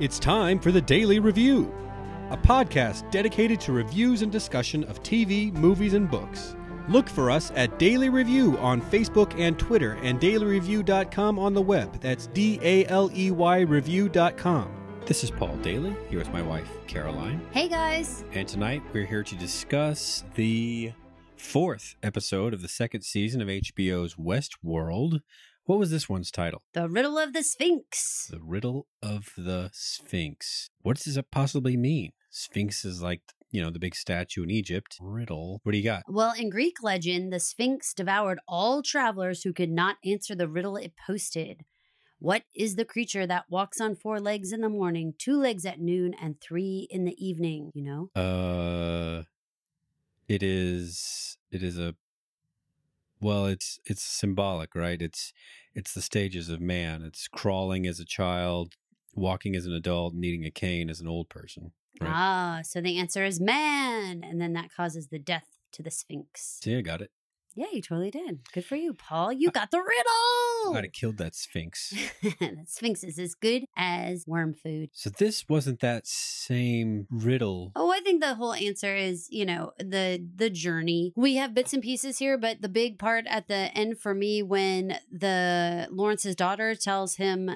It's time for the Daily Review, a podcast dedicated to reviews and discussion of TV, movies, and books. Look for us at Daily Review on Facebook and Twitter and daleyreview.com on the web. That's D A L E Y review.com. This is Paul Daly, here with my wife, Caroline. Hey guys. And tonight we're here to discuss the fourth episode of the second season of HBO's Westworld. What was this one's title? The Riddle of the Sphinx. The Riddle of the Sphinx. What does it possibly mean? Sphinx is like, you know, the big statue in Egypt. Riddle. What do you got? Well, in Greek legend, the Sphinx devoured all travelers who could not answer the riddle it posted. What is the creature that walks on four legs in the morning, two legs at noon, and three in the evening? You know? Uh it is it is a well, it's it's symbolic, right? It's it's the stages of man. It's crawling as a child, walking as an adult, needing a cane as an old person. Right. Ah, so the answer is man. And then that causes the death to the Sphinx. See, I got it. Yeah, you totally did. Good for you, Paul. You got the riddle. I'd have killed that Sphinx. that Sphinx is as good as worm food. So this wasn't that same riddle. Oh, I think the whole answer is, you know, the the journey. We have bits and pieces here, but the big part at the end for me when the Lawrence's daughter tells him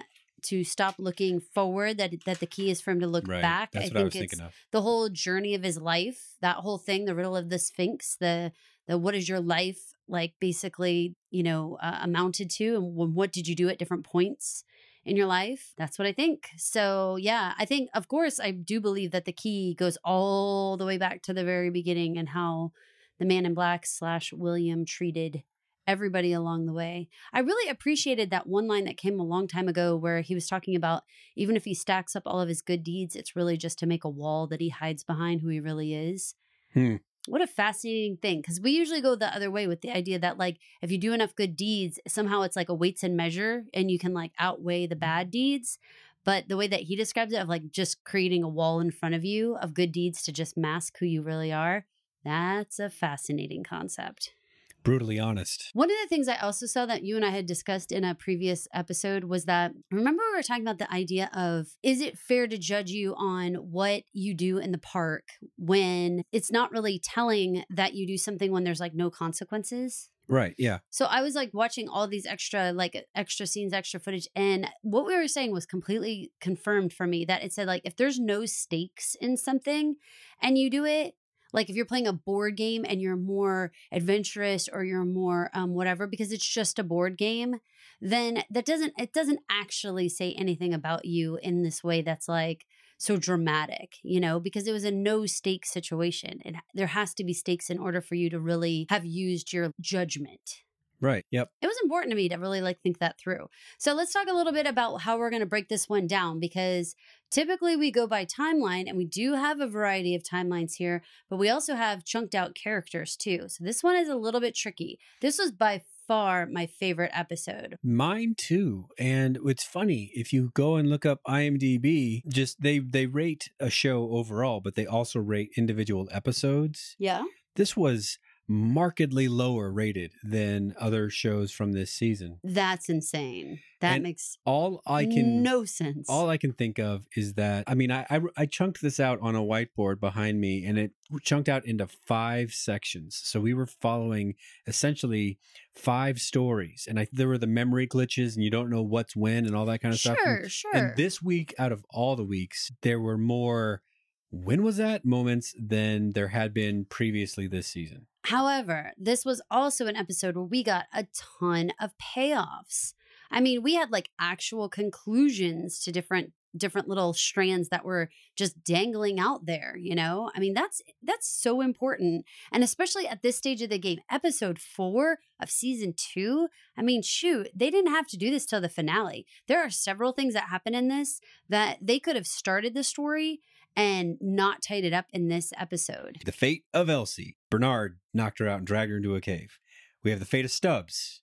to stop looking forward that that the key is for him to look Right. back. That's I what think I was it's thinking of. the whole journey of his life, that whole thing, the riddle of the Sphinx, the the what is your life like basically, you know, uh, amounted to and wh- what did you do at different points in your life? That's what I think. So, yeah, I think of course I do believe that the key goes all the way back to the very beginning and how the man in black slash William treated everybody along the way. I really appreciated that one line that came a long time ago where he was talking about even if he stacks up all of his good deeds, it's really just to make a wall that he hides behind who he really is. Hmm. What a fascinating thing. Because we usually go the other way with the idea that, like, if you do enough good deeds, somehow it's like a weights and measure and you can, like, outweigh the mm-hmm. bad deeds. But the way that he describes it, of like just creating a wall in front of you of good deeds to just mask who you really are, that's a fascinating concept. Brutally honest. One of the things I also saw that you and I had discussed in a previous episode was that remember we were talking about the idea of is it fair to judge you on what you do in the park when it's not really telling that you do something when there's like no consequences? Right. Yeah. So I was like watching all these extra like extra scenes, extra footage and what we were saying was completely confirmed for me that it said like if there's no stakes in something and you do it like if you're playing a board game and you're more adventurous or you're more um whatever because it's just a board game then that doesn't it doesn't actually say anything about you in this way that's like so dramatic you know because it was a no stakes situation. And there has to be stakes in order for you to really have used your judgment Right. Yep. it was important to me to really like think that through. So let's talk a little bit about how we're going to break this one down because typically we go by timeline and we do have a variety of timelines here, but we also have chunked out characters too. So this one is a little bit tricky. This was by far my favorite episode. Mine too. And it's funny if you go and look up IMDb, just they they rate a show overall, but they also rate individual episodes. Yeah. This was markedly lower rated than other shows from this season. That's insane. That And makes All I can no sense. all I can think of is that I mean I, I I chunked this out on a whiteboard behind me and it chunked out into five sections. So we were following essentially five stories and I there were the memory glitches and you don't know what's when and all that kind of stuff. sure, sure. and this week out of all the weeks there were more when was that moments than there had been previously this season. However, this was also an episode where we got a ton of payoffs. I mean, we had like actual conclusions to different different little strands that were just dangling out there, you know? I mean, that's that's so important. And especially at this stage of the game, episode 4 of season 2, I mean, shoot, they didn't have to do this till the finale. There are several things that happen in this that they could have started the story and not tied it up in this episode. The fate of Elsie. Bernard knocked her out and dragged her into a cave. We have the fate of Stubbs.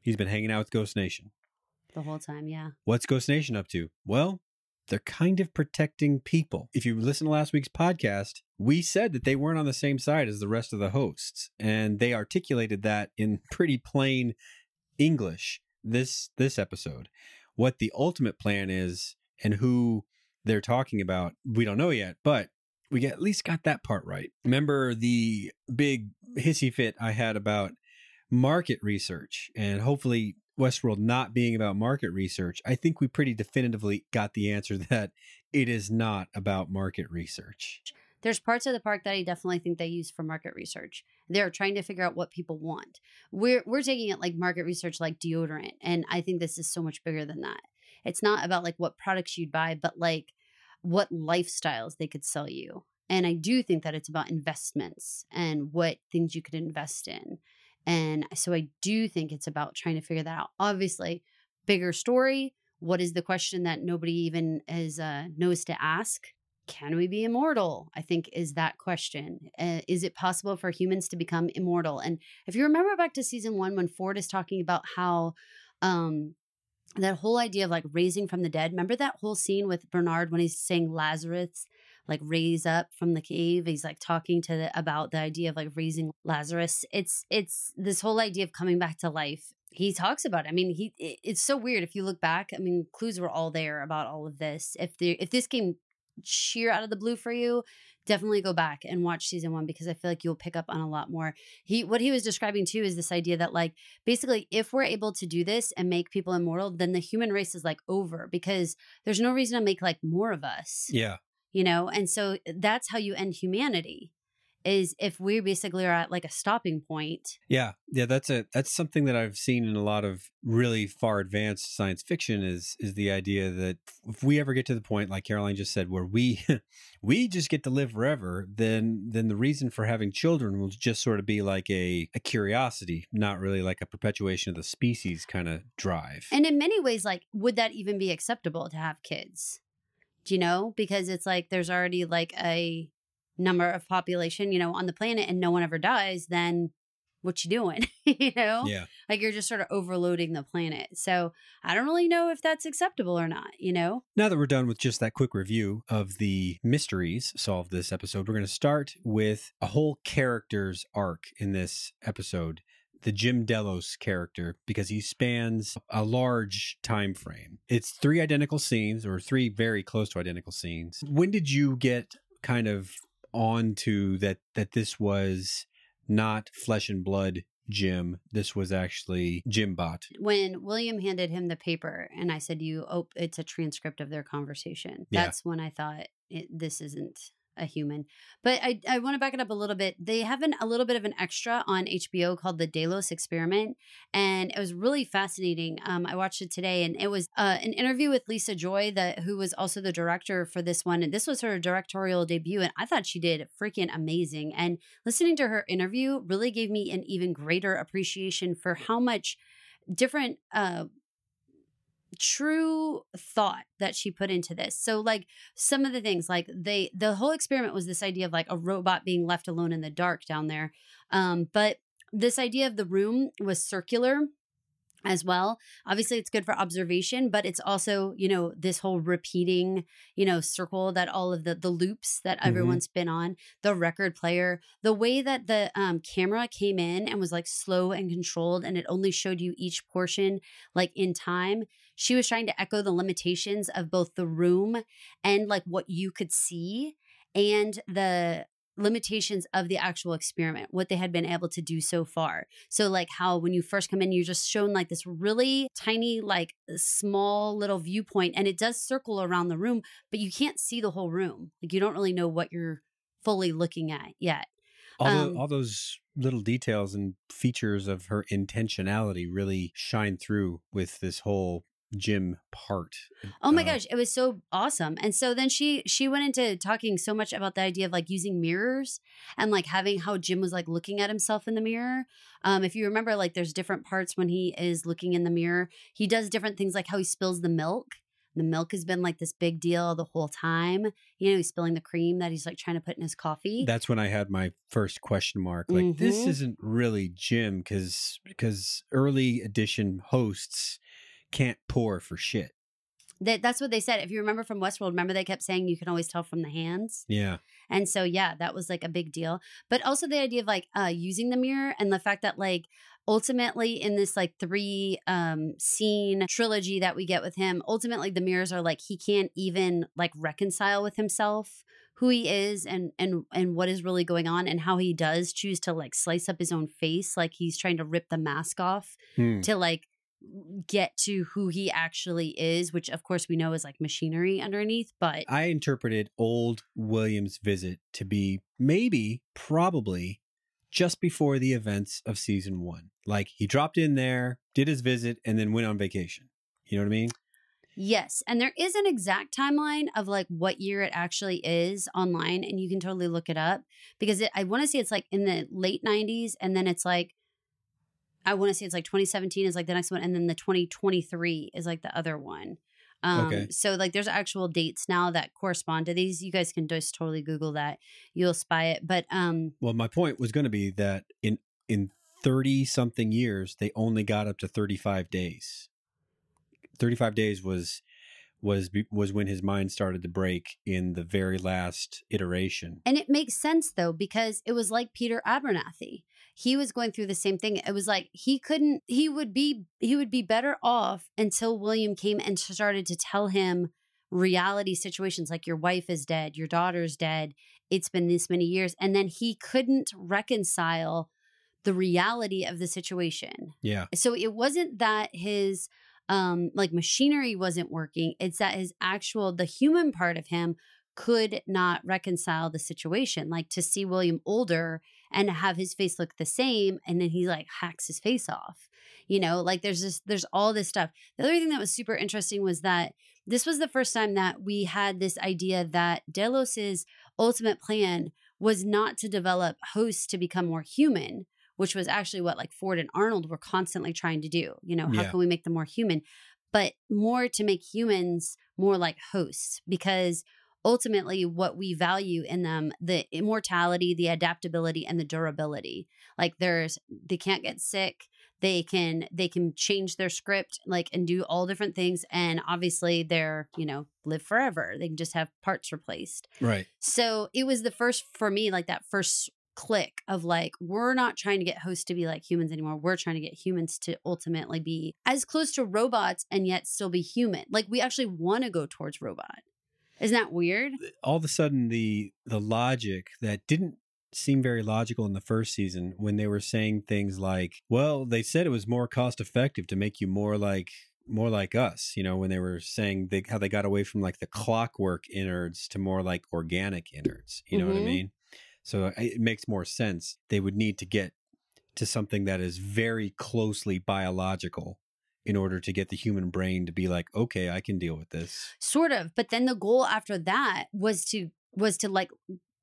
He's been hanging out with Ghost Nation. The whole time, yeah. What's Ghost Nation up to? Well, they're kind of protecting people. If you listen to last week's podcast, we said that they weren't on the same side as the rest of the hosts, and they articulated that in pretty plain English this this episode. What the ultimate plan is and who they're talking about, we don't know yet, but we at least got that part right. Remember the big hissy fit I had about market research and hopefully Westworld not being about market research, I think we pretty definitively got the answer that it is not about market research. There's parts of the park that I definitely think they use for market research. They're trying to figure out what people want. We're we're taking it like market research like deodorant, and I think this is so much bigger than that. It's not about like what products you'd buy, but like what lifestyles they could sell you. And I do think that it's about investments and what things you could invest in. And so I do think it's about trying to figure that out. Obviously, bigger story. What is the question that nobody even is uh, knows to ask? Can we be immortal? I think is that question. Uh, is it possible for humans to become immortal? And if you remember back to season one, when Ford is talking about how um, that whole idea of like raising from the dead. Remember that whole scene with Bernard when he's saying Lazarus, like raise up from the cave. He's like talking to the, about the idea of like raising Lazarus. It's it's this whole idea of coming back to life. He talks about it. I mean, he it's so weird if you look back. I mean, clues were all there about all of this. If the if this came sheer out of the blue for you, definitely go back and watch season one because I feel like you'll pick up on a lot more. He what he was describing too is this idea that like basically if we're able to do this and make people immortal, then the human race is like over because there's no reason to make like more of us. Yeah. You know, and so eh, that's how you end humanity is if we basically are at like a stopping point. Yeah. Yeah, that's a that's something that I've seen in a lot of really far advanced science fiction is is the idea that if we ever get to the point like Caroline just said where we we just get to live forever, then then the reason for having children will just sort of be like a, a curiosity, not really like a perpetuation of the species kind of drive. And in many ways like would that even be acceptable to have kids? Do you know? Because it's like there's already like a number of population, you know, on the planet and no one ever dies, then what you doing? you know? Yeah. Like you're just sort of overloading the planet. So I don't really know if that's acceptable or not, you know? Now that we're done with just that quick review of the mysteries solved this episode, we're going to start with a whole character's arc in this episode the Jim Delos character because he spans a large time frame. It's three identical scenes or three very close to identical scenes. When did you get kind of onto that that this was not flesh and blood Jim. This was actually Jim Bot. When William handed him the paper and I said, "You, oh, it's a transcript of their conversation." Yeah. That's when I thought it, this isn't a human. But I, I want to back it up a little bit. They have an, a little bit of an extra on HBO called The Delos Experiment, and it was really fascinating. Um, I watched it today, and it was uh, an interview with Lisa Joy, that who was also the director for this one. And this was her directorial debut, and I thought she did freaking amazing. And listening to her interview really gave me an even greater appreciation for how much different uh true thought that she put into this. So like some of the things like they the whole experiment was this idea of like a robot being left alone in the dark down there. Um but this idea of the room was circular as well. Obviously, it's good for observation, but it's also, you know, this whole repeating, you know, circle that all of the the loops that Mhm. everyone's been on, the record player, the way that the um, camera came in and was like slow and controlled, and it only showed you each portion like in time. She was trying to echo the limitations of both the room and like what you could see and the limitations of the actual experiment, what they had been able to do so far. So, like how when you first come in, you're just shown like this really tiny, like small little viewpoint, and it does circle around the room, but you can't see the whole room. Like you don't really know what you're fully looking at yet. All, Um, the, all those little details and features of her intentionality really shine through with this whole Jim part. Oh my Uh, gosh, it was so awesome. And so then she she went into talking so much about the idea of like using mirrors and like having how Jim was like looking at himself in the mirror. Um if you remember like there's different parts when he is looking in the mirror. He does different things like how he spills the milk. The milk has been like this big deal the whole time. You know, he's spilling the cream that he's like trying to put in his coffee. That's when I had my first question mark. Like this Mhm. isn't really Jim because because early edition hosts can't pour for shit. That that's what they said. If you remember from Westworld, remember they kept saying you can always tell from the hands. Yeah. And so yeah, that was like a big deal. But also the idea of like uh using the mirror and the fact that like ultimately in this like three um scene trilogy that we get with him, ultimately the mirrors are like he can't even like reconcile with himself who he is and and and what is really going on and how he does choose to like slice up his own face like he's trying to rip the mask off Hmm. to like get to who he actually is which of course we know is like machinery underneath but I interpreted old William's visit to be maybe, probably just before the events of season one. Like he dropped in there, did his visit, and then went on vacation. You know what I mean? Yes. And there is an exact timeline of like what year it actually is online. And you can totally look it up because it, I want to say it's like in the late 90s. And then it's like, I want to say it's like 2017 is like the next one. And then the 2023 is like the other one. Um, Okay. So like there's actual dates now that correspond to these. You guys can just totally Google that. You'll spy it. But um, Well, my point was going to be that in in 30 something years, they only got up to 35 days. 35 days was was was when his mind started to break in the very last iteration. And it makes sense though, because it was like Peter Abernathy. He was going through the same thing. It was like he couldn't, he would be, he would be better off until William came and started to tell him reality situations like your wife is dead, your daughter's dead, it's been this many years. And then he couldn't reconcile the reality of the situation. Yeah. So it wasn't that his um like machinery wasn't working, it's that his actual the human part of him could not reconcile the situation. Like to see William older and have his face look the same and then he like hacks his face off. You know, like there's this there's all this stuff. The other thing that was super interesting was that this was the first time that we had this idea that Delos's ultimate plan was not to develop hosts to become more human, which was actually what like Ford and Arnold were constantly trying to do. You know, how Yeah. can we make them more human? But more to make humans more like hosts because ultimately what we value in them the immortality the adaptability and the durability like there's they can't get sick they can they can change their script like and do all different things and obviously they're you know live forever they can just have parts replaced Right. so it was the first for me, like that first click of like, we're not trying to get hosts to be like humans anymore. We're trying to get humans to ultimately be as close to robots and yet still be human. Like we actually want to go towards robot. Isn't that weird? all of a sudden the the logic that didn't seem very logical in the first season when they were saying things like well they said it was more cost effective to make you more like more like us you know when they were saying they, how they got away from like the clockwork innards to more like organic innards you know what i Mhm. mean so uh, it makes more sense they would need to get to something that is very closely biological in order to get the human brain to be like okay i can deal with this Sort of. But then the goal after that was to was to like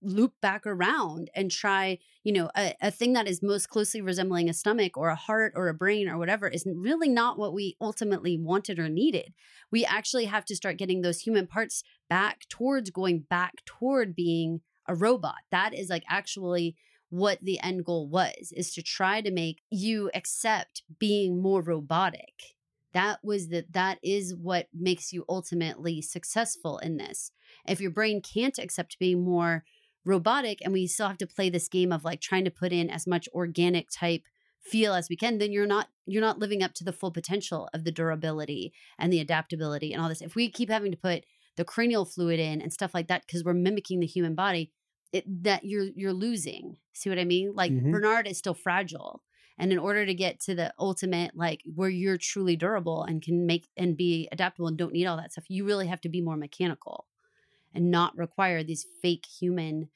loop back around and try, you know, a, a thing that is most closely resembling a stomach or a heart or a brain or whatever is really not what we ultimately wanted or needed. We actually have to start getting those human parts back towards going back toward being a robot. That is like actually what the end goal was is to try to make you accept being more robotic. That was the that is what makes you ultimately successful in this. If your brain can't accept being more robotic and we still have to play this game of like trying to put in as much organic type feel as we can then you're not you're not living up to the full potential of the durability and the adaptability and all this. If we keep having to put the cranial fluid in and stuff like that because we're mimicking the human body it, that you're you're losing see what i mean like Mhm. bernard is still fragile and in order to get to the ultimate, like where you're truly durable and can make and be adaptable and don't need all that stuff, you really have to be more mechanical and not require these fake human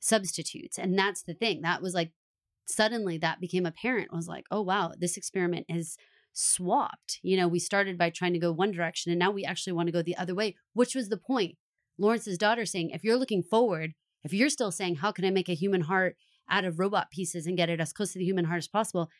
substitutes. And that's the thing. That was like suddenly that became apparent was like, oh wow, this experiment is swapped. You know, we started by trying to go one direction and now we actually want to go the other way, which was the point. Lawrence's daughter saying, if you're looking forward, if you're still saying, how can I make a human heart out of robot pieces and get it as close to the human heart as possible?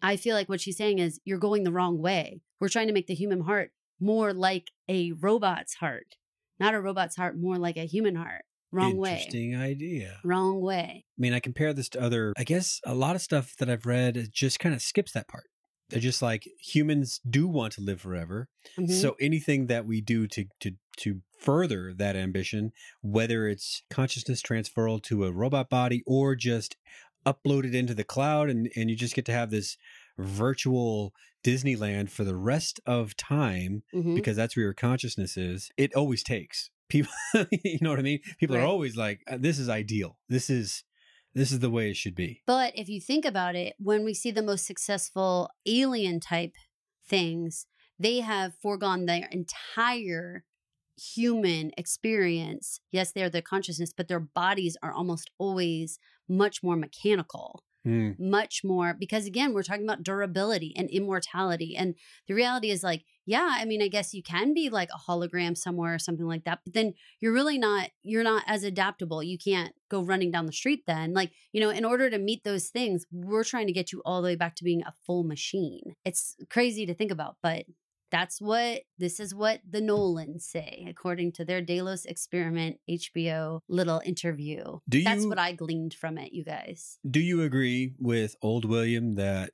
I feel like what she's saying is you're going the wrong way. We're trying to make the human heart more like a robot's heart, not a robot's heart, more like a human heart. Wrong way. Interesting idea. Wrong way. I mean, I compare this to other, I guess a lot of stuff that I've read it just kind of skips that part. They're just like humans do want to live forever. Mhm. So anything that we do to to to further that ambition, whether it's consciousness transferal to a robot body or just uploaded into the cloud and and you just get to have this virtual Disneyland for the rest of time Mhm. because that's where your consciousness is. It always takes people. you know what I mean? People Right. are always like, "Uh, "This is ideal. This is this is the way it should be." But if you think about it, when we see the most successful alien type things, they have foregone their entire human experience. Yes, they're the consciousness, but their bodies are almost always much more mechanical, Hmm. much more because again, we're talking about durability and immortality. And the reality is like, yeah, I mean, I guess you can be like a hologram somewhere or something like that, but then you're really not you're not as adaptable. You can't go running down the street then. Like, you know, in order to meet those things, we're trying to get you all the way back to being a full machine. It's crazy to think about, but that's what this is what the Nolans say, according to their Delos experiment HBO little interview. Do That's what I gleaned from it, you guys. Do you agree with old William that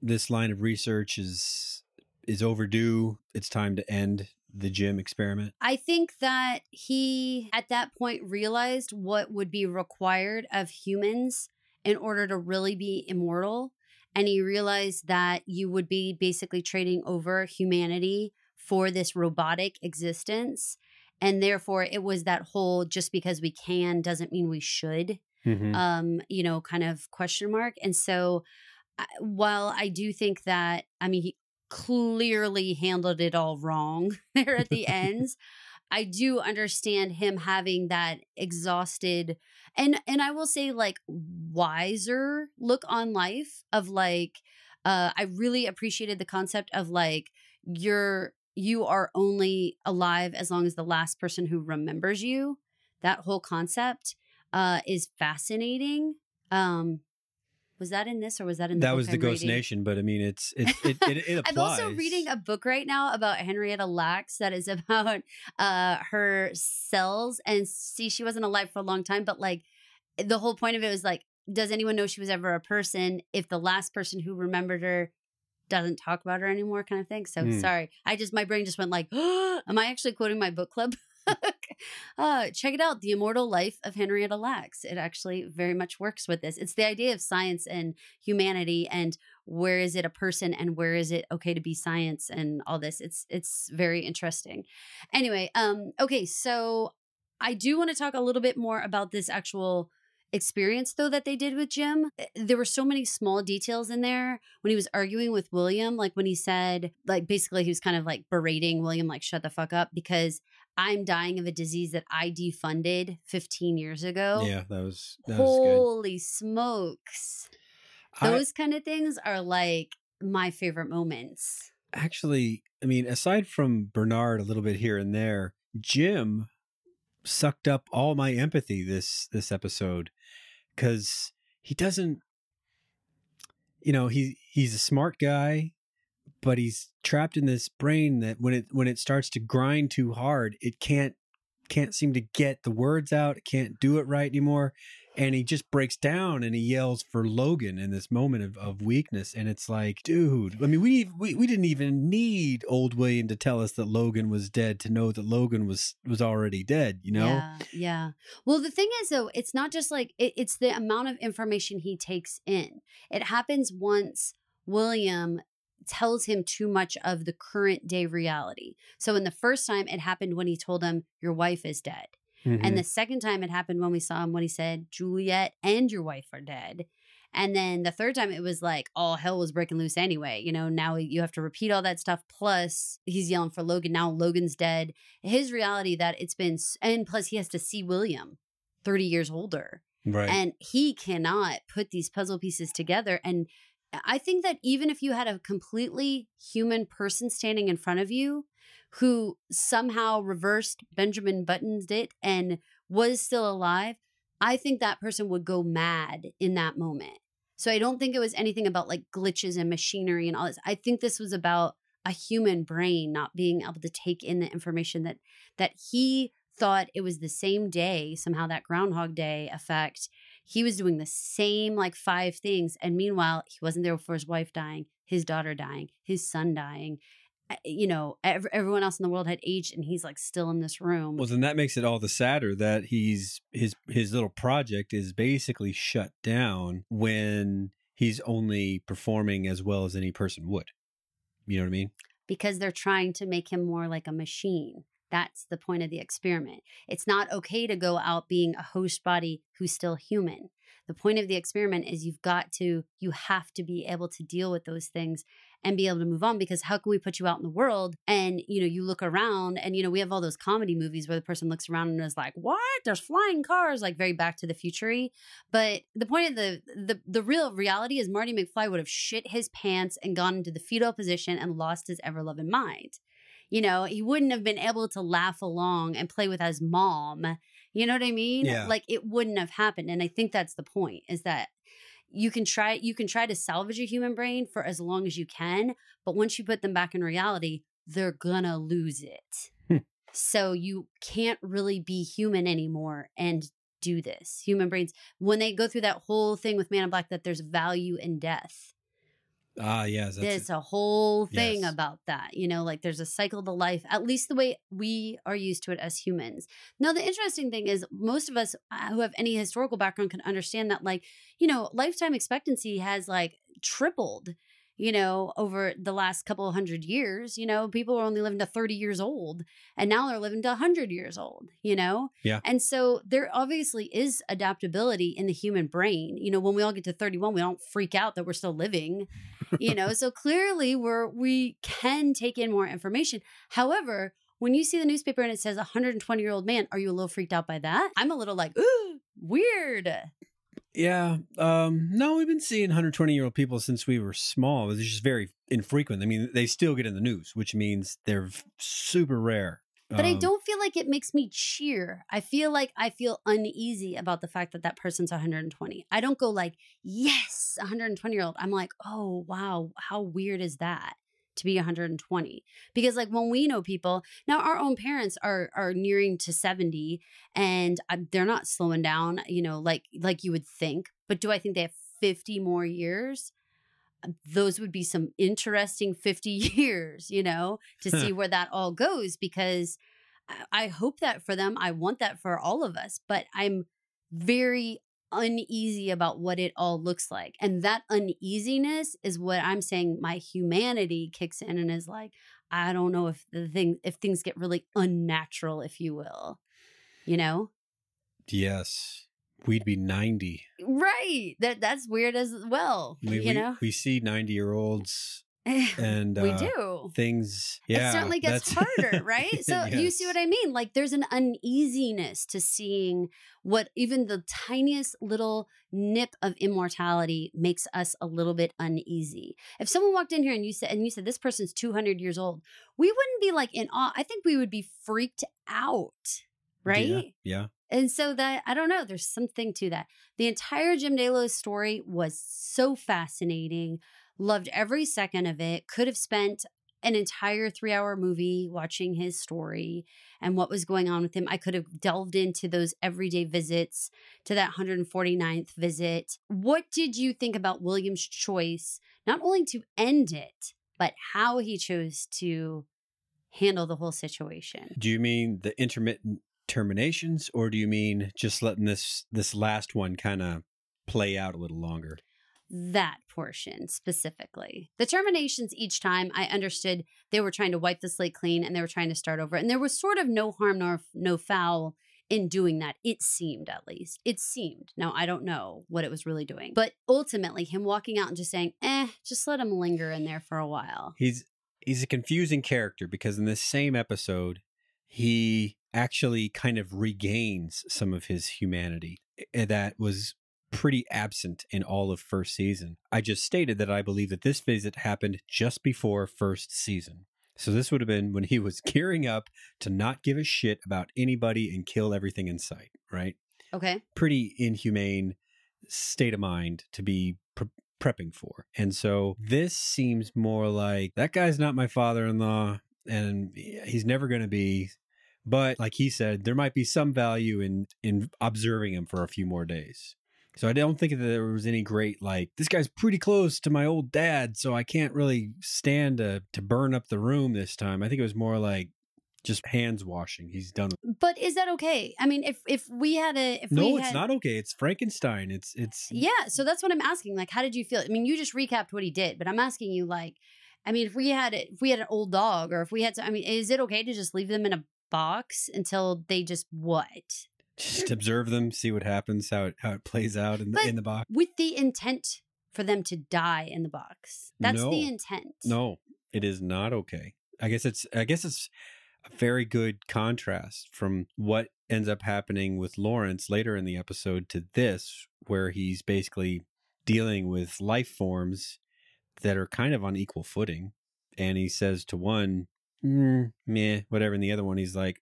this line of research is is overdue? It's time to end the Jim experiment. I think that he at that point realized what would be required of humans in order to really be immortal. And he realized that you would be basically trading over humanity for this robotic existence. And therefore, it was that whole just because we can doesn't mean we should Mhm. um, you know, kind of question mark. And so, while I do think that, I mean, he clearly handled it all wrong there at the ends. I do understand him having that exhausted and and I will say like wiser look on life of like uh I really appreciated the concept of like you're you are only alive as long as the last person who remembers you. That whole concept uh is fascinating. Um was that in this or was that in the that was the I'm Ghost reading? Nation, but I mean, it's it it, it, it applies. I'm also reading a book right now about Henrietta Lacks that is about uh her cells and see she wasn't alive for a long time but like the whole point of it was like does anyone know she was ever a person if the last person who remembered her doesn't talk about her anymore kind of thing so Hmm. sorry I just my brain just went like am I actually quoting my book club uh check it out the immortal life of Henrietta Lacks. It actually very much works with this. It's the idea of science and humanity and where is it a person and where is it okay to be science and all this. It's it's very interesting. Anyway um okay so i do want to talk a little bit more about this actual experience though that they did with jim Eh, there were so many small details in there when he was arguing with william like when he said like basically he was kind of like berating william like shut the fuck up because i'm dying of a disease that i defunded 15 years ago yeah, that was that was good. holy smokes I- those kind of things are like my favorite moments. actually, I mean, aside from Bernard a little bit here and there, Jim sucked up all my empathy this this episode because he doesn't. You know, he he's a smart guy, but he's trapped in this brain that when it when it starts to grind too hard, it can't can't seem to get the words out. It can't do it right anymore. And he just breaks down and he yells for Logan in this moment of, of weakness. And it's like, dude, I mean, we, we we didn't even need old William to tell us that Logan was dead to know that Logan was was already dead, you know? Yeah, yeah. Well, the thing is, though, it's not just like it, it's the amount of information he takes in. It happens once William tells him too much of the current day reality. So, in the first time, it happened when he told him, Your wife is dead. Mhm. And the second time it happened when we saw him when he said, Juliet and your wife are dead. And then the third time it was like all hell was breaking loose anyway. You know, now you have to repeat all that stuff. Plus, he's yelling for Logan. Now Logan's dead. His reality that it's been, and plus he has to see William 30 years older. right. And he cannot put these puzzle pieces together. And I think that even if you had a completely human person standing in front of you who somehow reversed Benjamin Button's it and was still alive, I think that person would go mad in that moment. So I don't think it was anything about like glitches and machinery and all this. I think this was about a human brain not being able to take in the information that that he thought it was the same day, somehow that groundhog day effect. he was doing the same like five things. And meanwhile, he wasn't there for his wife dying, his daughter dying, his son dying. You know, ev- everyone else in the world had aged, and he's like still in this room. Well, then that makes it all the sadder that he's his his little project is basically shut down when he's only performing as well as any person would. You know what I mean? because they're trying to make him more like a machine. That's the point of the experiment. It's not okay to go out being a host body who's still human. The point of the experiment is you've got to, you have to be able to deal with those things and be able to move on because how can we put you out in the world and, you know, you look around and, you know, we have all those comedy movies where the person looks around and is like, what? There's flying cars, like very back to the future But the point of the, the, the real reality is Marty McFly would have shit his pants and gone into the fetal position and lost his ever loving mind you know, he wouldn't have been able to laugh along and play with his mom. You know what I mean? Yeah. Like it wouldn't have happened. And I think that's the point is that you can try you can try to salvage a human brain for as long as you can, but once you put them back in reality, they're gonna lose it. Hmm. so you can't really be human anymore and do this. Human brains when they go through that whole thing with Man in Black that there's value in death Ah, yes. That's there's a whole thing Yes. about that you know like there's a cycle to life at least the way we are used to it as humans now the interesting thing is most of us uh, who have any historical background can understand that like you know lifetime expectancy has like tripled you know over the last couple of hundred years you know people were only living to 30 years old and now they're living to 100 years old you know? Yeah. and so there obviously is adaptability in the human brain you know when we all get to 31 we don't freak out that we're still living you know? So clearly we're we can take in more information. However when you see the newspaper and it says 120 year old man are you a little freaked out by that? I'm a little like ooh weird Yeah. Um, no, we've been seeing 120 year old people since we were small. It's just very infrequent. I mean, they still get in the news, which means they're super rare. but i Um, don't feel like it makes me cheer i feel like i feel uneasy about the fact that that person's 120 i don't go like yes 120 year old i'm like oh wow how weird is that to be 120 because like when we know people now our own parents are are nearing to 70 and uh, they're not slowing down you know like like you would think. But do i think they have 50 more years? Uh, those would be some interesting 50 years you know to see where that all goes because i hope that for them. I want that for all of us. But i'm very uneasy about what it all looks like. And that uneasiness is what I'm saying my humanity kicks in and is like, I don't know if the thing if things get really unnatural, if you will. You know? yes. We'd be 90. Right. That that's weird as well. We, you we, know? we see 90 year olds we and uh, do. things. Yeah. it certainly gets harder, right? So you see what I mean? Like there's an uneasiness to seeing what even the tiniest little nip of immortality makes us a little bit uneasy. If someone walked in here and you said and you said this person's 200 years old, we wouldn't be like in awe. I think we would be freaked out, right? Yeah. yeah. And so that I don't know, there's something to that. The entire Jim Delos story was so fascinating. Loved every second of it. Could have spent an entire three hour movie watching his story and what was going on with him. I could have delved into those everyday visits to that 149th visit. What did you think about William's choice, not only to end it, but how he chose to handle the whole situation? Do you mean the intermittent terminations or do you mean just letting this this last one kind of play out a little longer? That portion specifically. The terminations each time I understood they were trying to wipe the slate clean and they were trying to start over. And there was sort of no harm nor no foul in doing that. It seemed at least. It seemed. Now I don't know what it was really doing. But ultimately him walking out and just saying, "Eh, just let him linger in there for a while." He's he's a confusing character because in this same episode he actually kind of regains some of his humanity eh, that was pretty absent in all of first season. I just stated that I believe that this visit happened just before first season. So this would have been when he was gearing up to not give a shit about anybody and kill everything in sight, right? Okay? pretty inhumane state of mind to be pre- prepping for. And so this seems more like that guy's not my father in law and he's never going to be. But like he said, there might be some value in in observing him for a few more days. So I don't think that there was any great like this guy's pretty close to my old dad, so I can't really stand to to burn up the room this time. I think it was more like just hands washing. He's done. But is that okay? I mean, if if we had a if no, it's not okay. It's Frankenstein. It's it's Yeah, so that's what I'm asking. Like, how did you feel? I mean, you just recapped what he did, but I'm asking you, like, I mean, if we had if we had an old dog, or if we had, to, I mean, is it okay to just leave them in a box until they just what just observe them, see what happens, how it how it plays out in the, in the box. with the intent for them to die in the box? That's No. the intent. No, it is not okay. I guess it's I guess it's a very good contrast from what ends up happening with Lawrence later in the episode to this, where he's basically dealing with life forms that are kind of on equal footing. And he says to one, mm, meh, whatever, and the other one, he's like,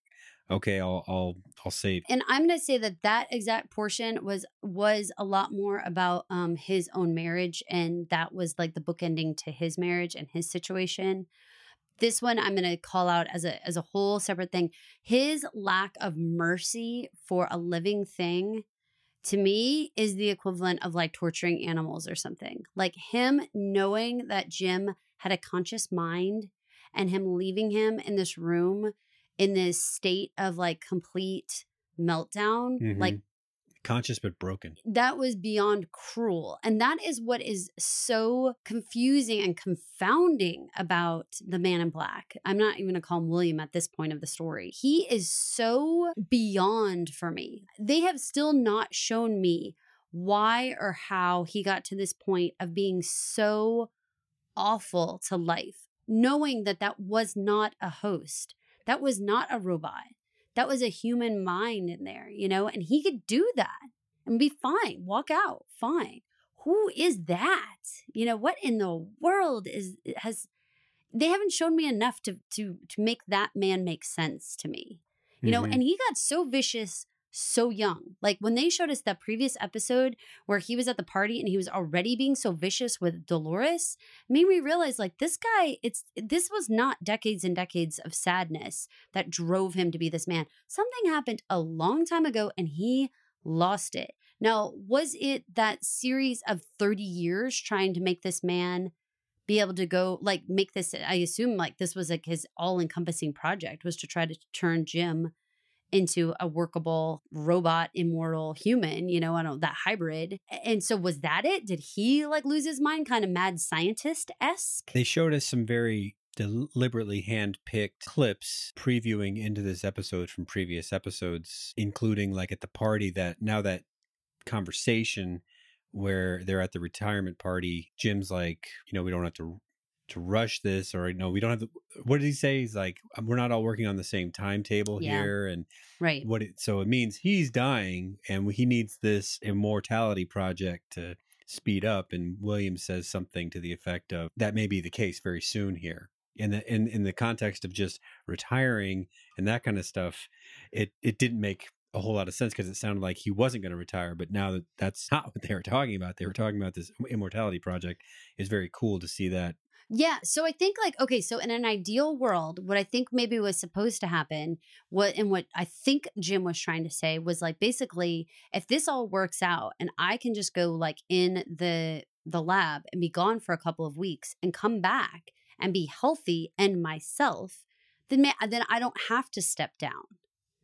okay, I'll I'll I'll save. and i'm going to say that that exact portion was was a lot more about um his own marriage and that was like the bookending to his marriage and his situation. This one i'm going to call out as a as a whole separate thing. His lack of mercy for a living thing to me is the equivalent of like torturing animals or something. Like him knowing that jim had a conscious mind and him leaving him in this room in this state of like complete meltdown Mhm. like Conscious but broken. that was beyond cruel and that is what is so confusing and confounding about the man in black i'm not even going to call him william at this point of the story he is so beyond for me they have still not shown me why or how he got to this point of being so awful to life knowing that that was not a host that was not a robot that was a human mind in there you know and he could do that and be fine, walk out, fine. Who is that? You know, what in the world is has they haven't shown me enough to to to make that man make sense to me. You know, Mhm. and he got so vicious so young. Like when they showed us that previous episode where he was at the party and he was already being so vicious with Dolores, made me realize like this guy, it's this was not decades and decades of sadness that drove him to be this man. Something happened a long time ago and he lost it. Now, was it that series of 30 years trying to make this man be able to go like make this I assume like this was like his all-encompassing project was to try to turn Jim into a workable robot immortal human, you know, I don't that hybrid. And so was that it? Did he like lose his mind kind of mad scientist-esque? They showed us some very deliberately hand-picked clips previewing into this episode from previous episodes, including like at the party that now that conversation where they're at the retirement party, Jim's like, you know, we don't have to to rush this or no, we don't have to what did he say? He's like, "Um, we're not all working on the same timetable Yeah. here and Right. what it so it means he's dying and he needs this immortality project to speed up and williams says something to the effect of that may be the case very soon here in the in, in the context of just retiring and that kind of stuff it it didn't make a whole lot of sense because it sounded like he wasn't going to retire but now that that's not what they were talking about they were talking about this immortality project is very cool to see that Yeah. So I think like okay, so in an ideal world, what I think maybe was supposed to happen, what and what I think Jim was trying to say was like basically if this all works out and I can just go like in the the lab and be gone for a couple of weeks and come back and be healthy and myself, then ma- then I don't have to step down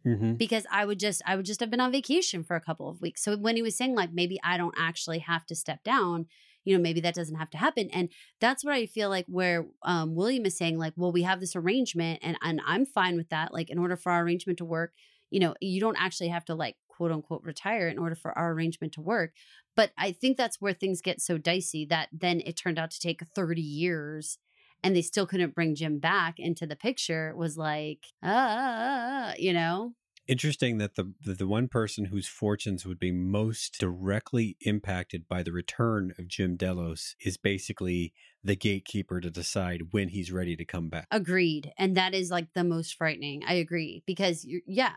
mm-hmm. because I would just I would just have been on vacation for a couple of weeks. So when he was saying like maybe I don't actually have to step down, you know, maybe that doesn't have to happen. And that's what I feel like where um, William is saying like, well, we have this arrangement and and I'm fine with that. Like in order for our arrangement to work, you know, you don't actually have to like quote unquote retire in order for our arrangement to work. But I think that's where things get so dicey that then it turned out to take 30 years and they still couldn't bring Jim back into the picture was like, ah, you know? Interesting that the, the one person whose fortunes would be most directly impacted by the return of Jim Delos is basically the gatekeeper to decide when he's ready to come back. Agreed. And that is like the most frightening. I agree because you're, yeah.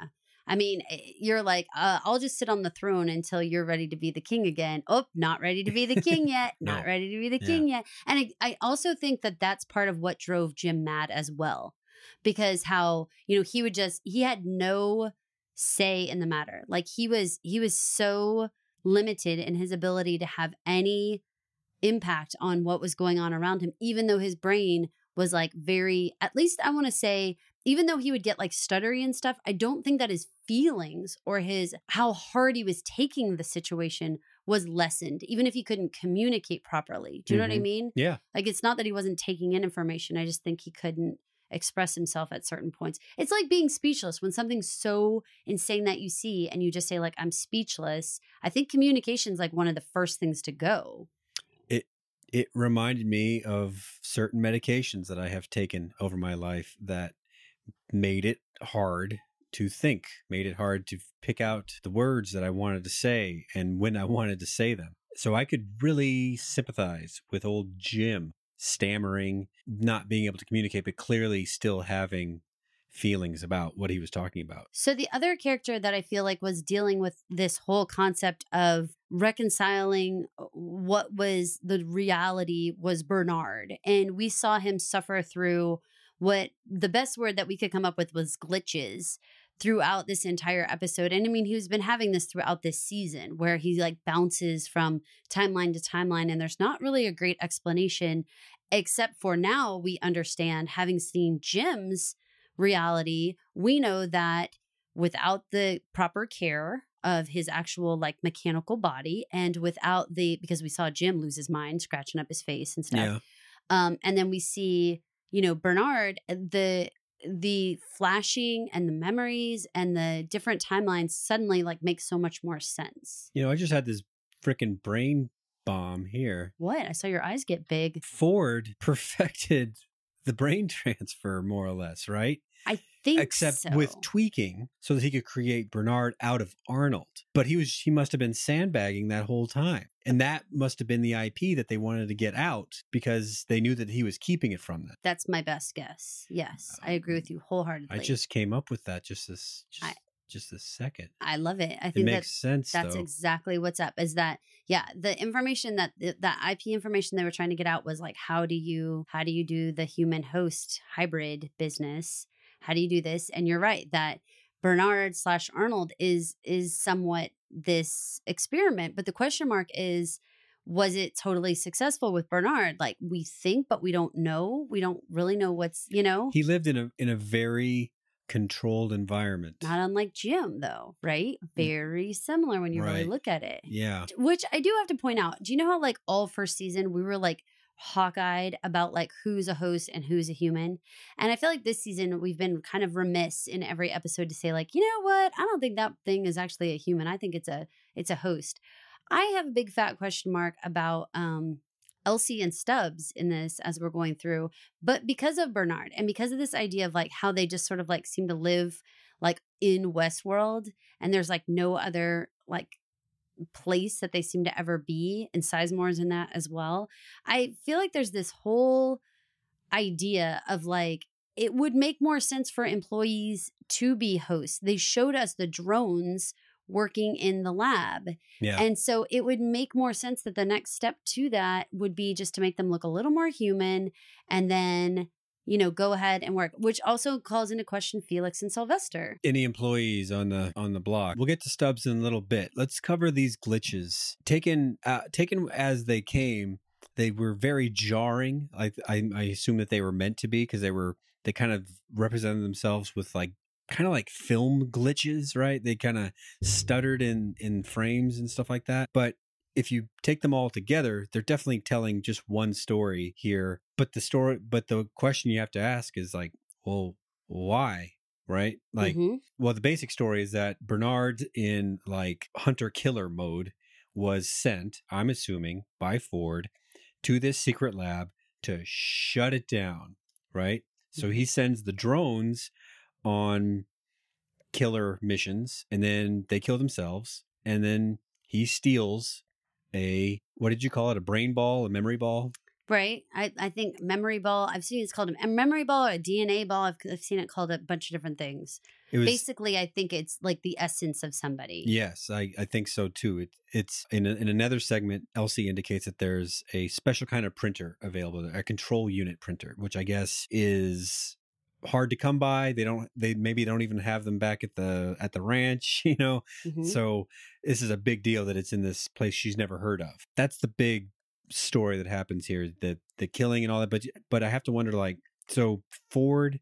I mean, eh, you're like, uh, I'll just sit on the throne until you're ready to be the king again. Oh, not ready to be the king yet. Not ready to be the Yeah. king yet. And I, I also think that that's part of what drove Jim mad as well, because how you know he would just he had no say in the matter. Like he was he was so limited in his ability to have any impact on what was going on around him, even though his brain was like very, at least I want to say, even though he would get like stuttery and stuff, I don't think that his feelings or his how hard he was taking the situation was lessened, even if he couldn't communicate properly. Do you know what I Mhm. mean? Yeah. Like it's not that he wasn't taking in information. I just think he couldn't express himself at certain points. It's like being speechless when something's so insane that you see and you just say like I'm speechless. I think communication's like one of the first things to go. It it reminded me of certain medications that I have taken over my life that made it hard to think, made it hard to pick out the words that I wanted to say and when I wanted to say them. So I could really sympathize with old Jim stammering, not being able to communicate, but clearly still having feelings about what he was talking about. So the other character that I feel like was dealing with this whole concept of reconciling uh, what was the reality was Bernard. And we saw him suffer through what the best word that we could come up with was glitches throughout this entire episode. And I mean, he's been having this throughout this season where he like bounces from timeline to timeline and there's not really a great explanation except for now we understand having seen Jim's reality, we know that without the proper care of his actual like mechanical body and without the because we saw Jim lose his mind scratching up his face and stuff. Yeah. Um and then we see, you know, Bernard uh, the the flashing and the memories and the different timelines suddenly like make so much more sense. You know, I just had this freaking brain bomb here. What? I saw your eyes get big. Ford perfected the brain transfer more or less, right? I think Except so. with tweaking so that he could create Bernard out of Arnold. But he was he must have been sandbagging that whole time. And that must have been the IP that they wanted to get out because they knew that he was keeping it from them. That's my best guess. Yes, I agree with um, you wholeheartedly. I just came up with that just this just, I- just a second. I love it. I It think makes that sense that's though. exactly what's up. Is that yeah? The information that that IP information they were trying to get out was like, how do you how do you do the human host hybrid business? How do you do this? And you're right that Bernard slash Arnold is is somewhat this experiment, but the question mark is. Was it totally successful with Bernard? Like we think, but we don't know. We don't really know what's, you know, he lived in a in a very controlled environment. not unlike Jim, though, right? Very similar when you really look at it. yeah. Which I do have to point out. Do you know how like all first season we were like hawk-eyed about like who's a host and who's a human? And I feel like this season we've been kind of remiss in every episode to say like, you know what? I don't think that thing is actually a human. I think it's a it's a host. I have a big fat question mark about um Elsie and Stubbs in this as we're going through, but because of Bernard and because of this idea of like how they just sort of like seem to live like in Westworld and there's like no other like place that they seem to ever be and Sizemore's in that as well. I feel like there's this whole idea of like it would make more sense for employees to be hosts. They showed us the drones working in the lab. Yeah. And so it would make more sense that the next step to that would be just to make them look a little more human and then, you know, go ahead and work, which also calls into question Felix and Sylvester. any employees on the on the block. We'll get to Stubbs in a little bit. Let's cover these glitches. Taken uh, taken as they came, they were very jarring. I I, I assume that they were meant to be because they were they kind of represented themselves with like kind of like film glitches, right? They kind of stuttered in in frames and stuff like that. But if you take them all together, they're definitely telling just one story here. But the story, but the question you have to ask is like, well, why? Right? Like, Mhm. well, the basic story is that Bernard in like hunter killer mode was sent, I'm assuming, by Ford to this secret lab to shut it down, right? So he sends the drones on killer missions and then they kill themselves and then he steals a what did you call it? A brain ball, a memory ball? Right. I, I think memory ball, I've seen it's called a memory ball or a DNA ball. I've, I've seen it called a bunch of different things. Was Basically, I think it's like the essence of somebody. Yes, I, I think so too. It, it's in, a, in another segment. Elsie indicates that there's a special kind of printer available, a control unit printer, which I guess is hard to come by. They don't they maybe don't even have them back at the at the ranch, you know. Mhm. So this is a big deal that it's in this place she's never heard of. That's the big story that happens here, the the killing and all that. But but I have to wonder like so Ford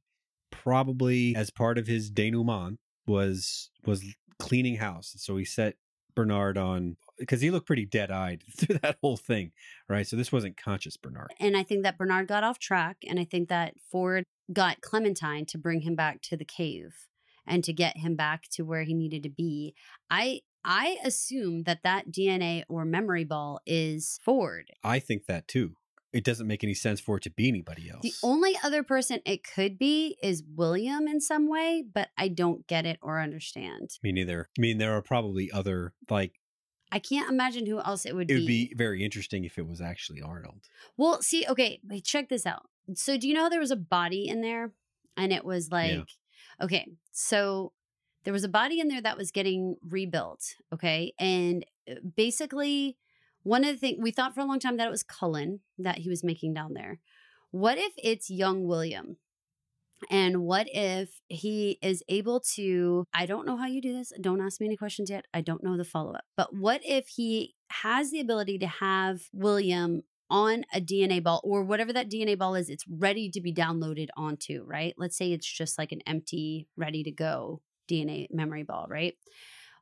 probably as part of his denouement was was cleaning house. So he set Bernard on because he looked pretty dead eyed through that whole thing, right? So this wasn't conscious Bernard. And I think that Bernard got off track. And I think that Ford got Clementine to bring him back to the cave and to get him back to where he needed to be. I I assume that that DNA or memory ball is Ford. I think that too. It doesn't make any sense for it to be anybody else. The only other person it could be is William in some way, but I don't get it or understand. Me neither. I mean, there are probably other like I can't imagine who else it would it be. It would be very interesting if it was actually Arnold. Well, see, okay, check this out. So, do you know there was a body in there? And it was like, Yeah. okay, so there was a body in there that was getting rebuilt. Okay. And uh, basically, one of the things we thought for a long time that it was Cullen that he was making down there. What if it's young William? And what if he is able to? I don't know how you do this. Don't ask me any questions yet. I don't know the follow up. But what if he has the ability to have William on a DNA ball or whatever that DNA ball is, it's ready to be downloaded onto, right? Let's say it's just like an empty, ready to go DNA memory ball, right?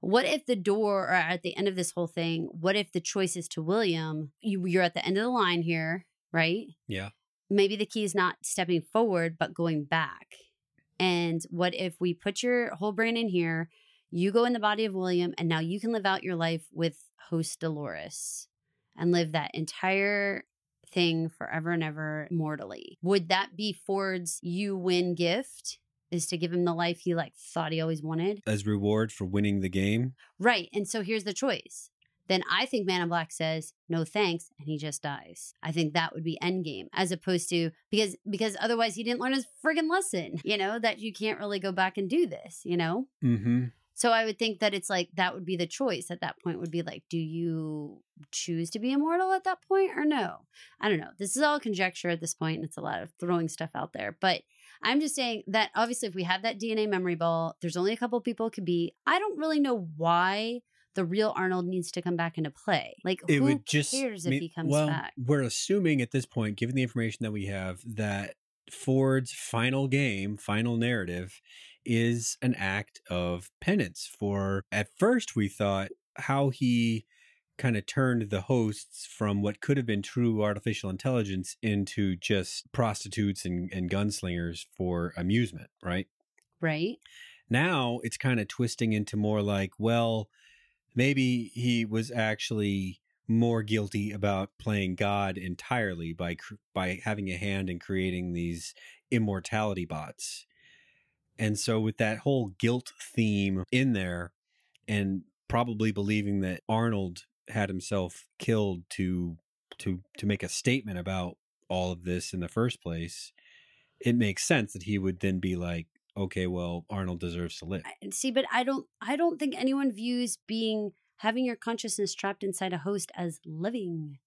What if the door or at the end of this whole thing, what if the choice is to William? You, you're at the end of the line here, right? Yeah. maybe the key is not stepping forward but going back and what if we put your whole brain in here you go in the body of william and now you can live out your life with host dolores and live that entire thing forever and ever mortally would that be ford's you win gift is to give him the life he like thought he always wanted As reward for winning the game. right and so here's the choice then I think Man in Black says no thanks and he just dies. I think that would be endgame as opposed to because because otherwise he didn't learn his friggin' lesson, you know, that you can't really go back and do this, you know? Mm-hmm. So I would think that it's like that would be the choice at that point would be like, do you choose to be immortal at that point or no? I don't know. This is all conjecture at this point, and it's a lot of throwing stuff out there. But I'm just saying that obviously if we have that DNA memory ball, there's only a couple people it could be. I don't really know why the real Arnold needs to come back into play. Like It who would just cares if mean, he comes well, back? We're assuming at this point, given the information that we have, that Ford's final game, final narrative, is an act of penance for. At first, we thought how he kind of turned the hosts from what could have been true artificial intelligence into just prostitutes and, and gunslingers for amusement, right? Right? now it's kind of twisting into more like, well, maybe he was actually more guilty about playing God entirely by by having a hand in creating these immortality bots. And so with that whole guilt theme in there and probably believing that Arnold had himself killed to to to make a statement about all of this in the first place, it makes sense that he would then be like, okay, well, Arnold deserves to live. I- see but i don't i don't think anyone views being having your consciousness trapped inside a host as living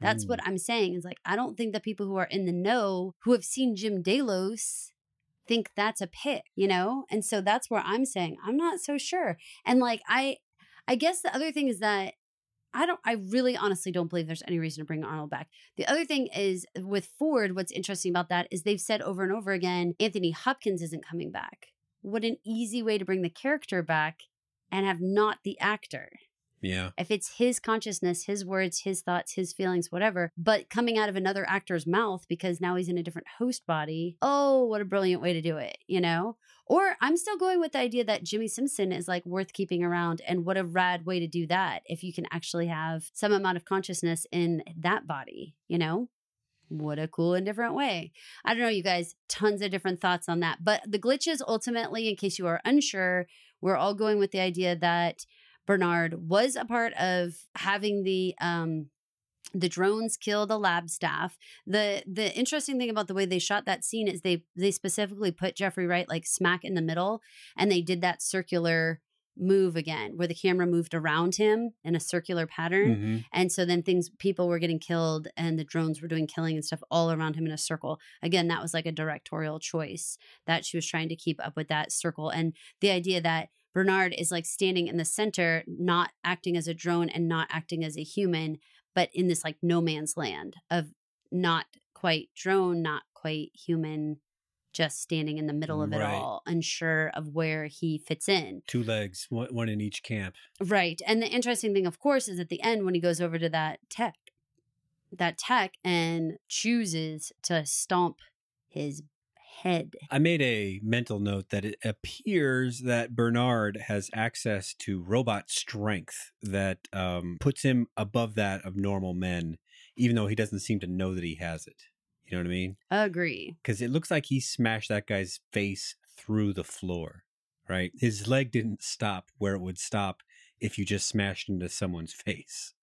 that's Mm. what i'm saying is like i don't think that people who are in the know who have seen jim delos think that's a pit, you know and so that's where i'm saying i'm not so sure and like i i guess the other thing is that I don't, I really honestly don't believe there's any reason to bring Arnold back. The other thing is with Ford, what's interesting about that is they've said over and over again Anthony Hopkins isn't coming back. What an easy way to bring the character back and have not the actor. Yeah. If it's his consciousness, his words, his thoughts, his feelings, whatever, but coming out of another actor's mouth because now he's in a different host body. Oh, what a brilliant way to do it, you know? Or I'm still going with the idea that Jimmy Simpson is like worth keeping around. And what a rad way to do that if you can actually have some amount of consciousness in that body, you know? What a cool and different way. I don't know, you guys, tons of different thoughts on that. But the glitches ultimately, in case you are unsure, we're all going with the idea that Bernard was a part of having the um the drones kill the lab staff. The the interesting thing about the way they shot that scene is they they specifically put Jeffrey Wright like smack in the middle and they did that circular move again, where the camera moved around him in a circular pattern. Mhm. And so then things, people were getting killed and the drones were doing killing and stuff all around him in a circle. Again, that was like a directorial choice that she was trying to keep up with that circle. And the idea that Bernard is like standing in the center, not acting as a drone and not acting as a human, but in this like no man's land of not quite drone, not quite human, just standing in the middle of it all, unsure of where he fits in. Two legs, one, one in each camp. Right. And the interesting thing, of course, is at the end when he goes over to that tech, that tech and chooses to stomp his head. I made a mental note that it appears that Bernard has access to robot strength that um, puts him above that of normal men, even though he doesn't seem to know that he has it. You know what I mean? Agree. Because it looks like he smashed that guy's face through the floor, right? His leg didn't stop where it would stop if you just smashed into someone's face.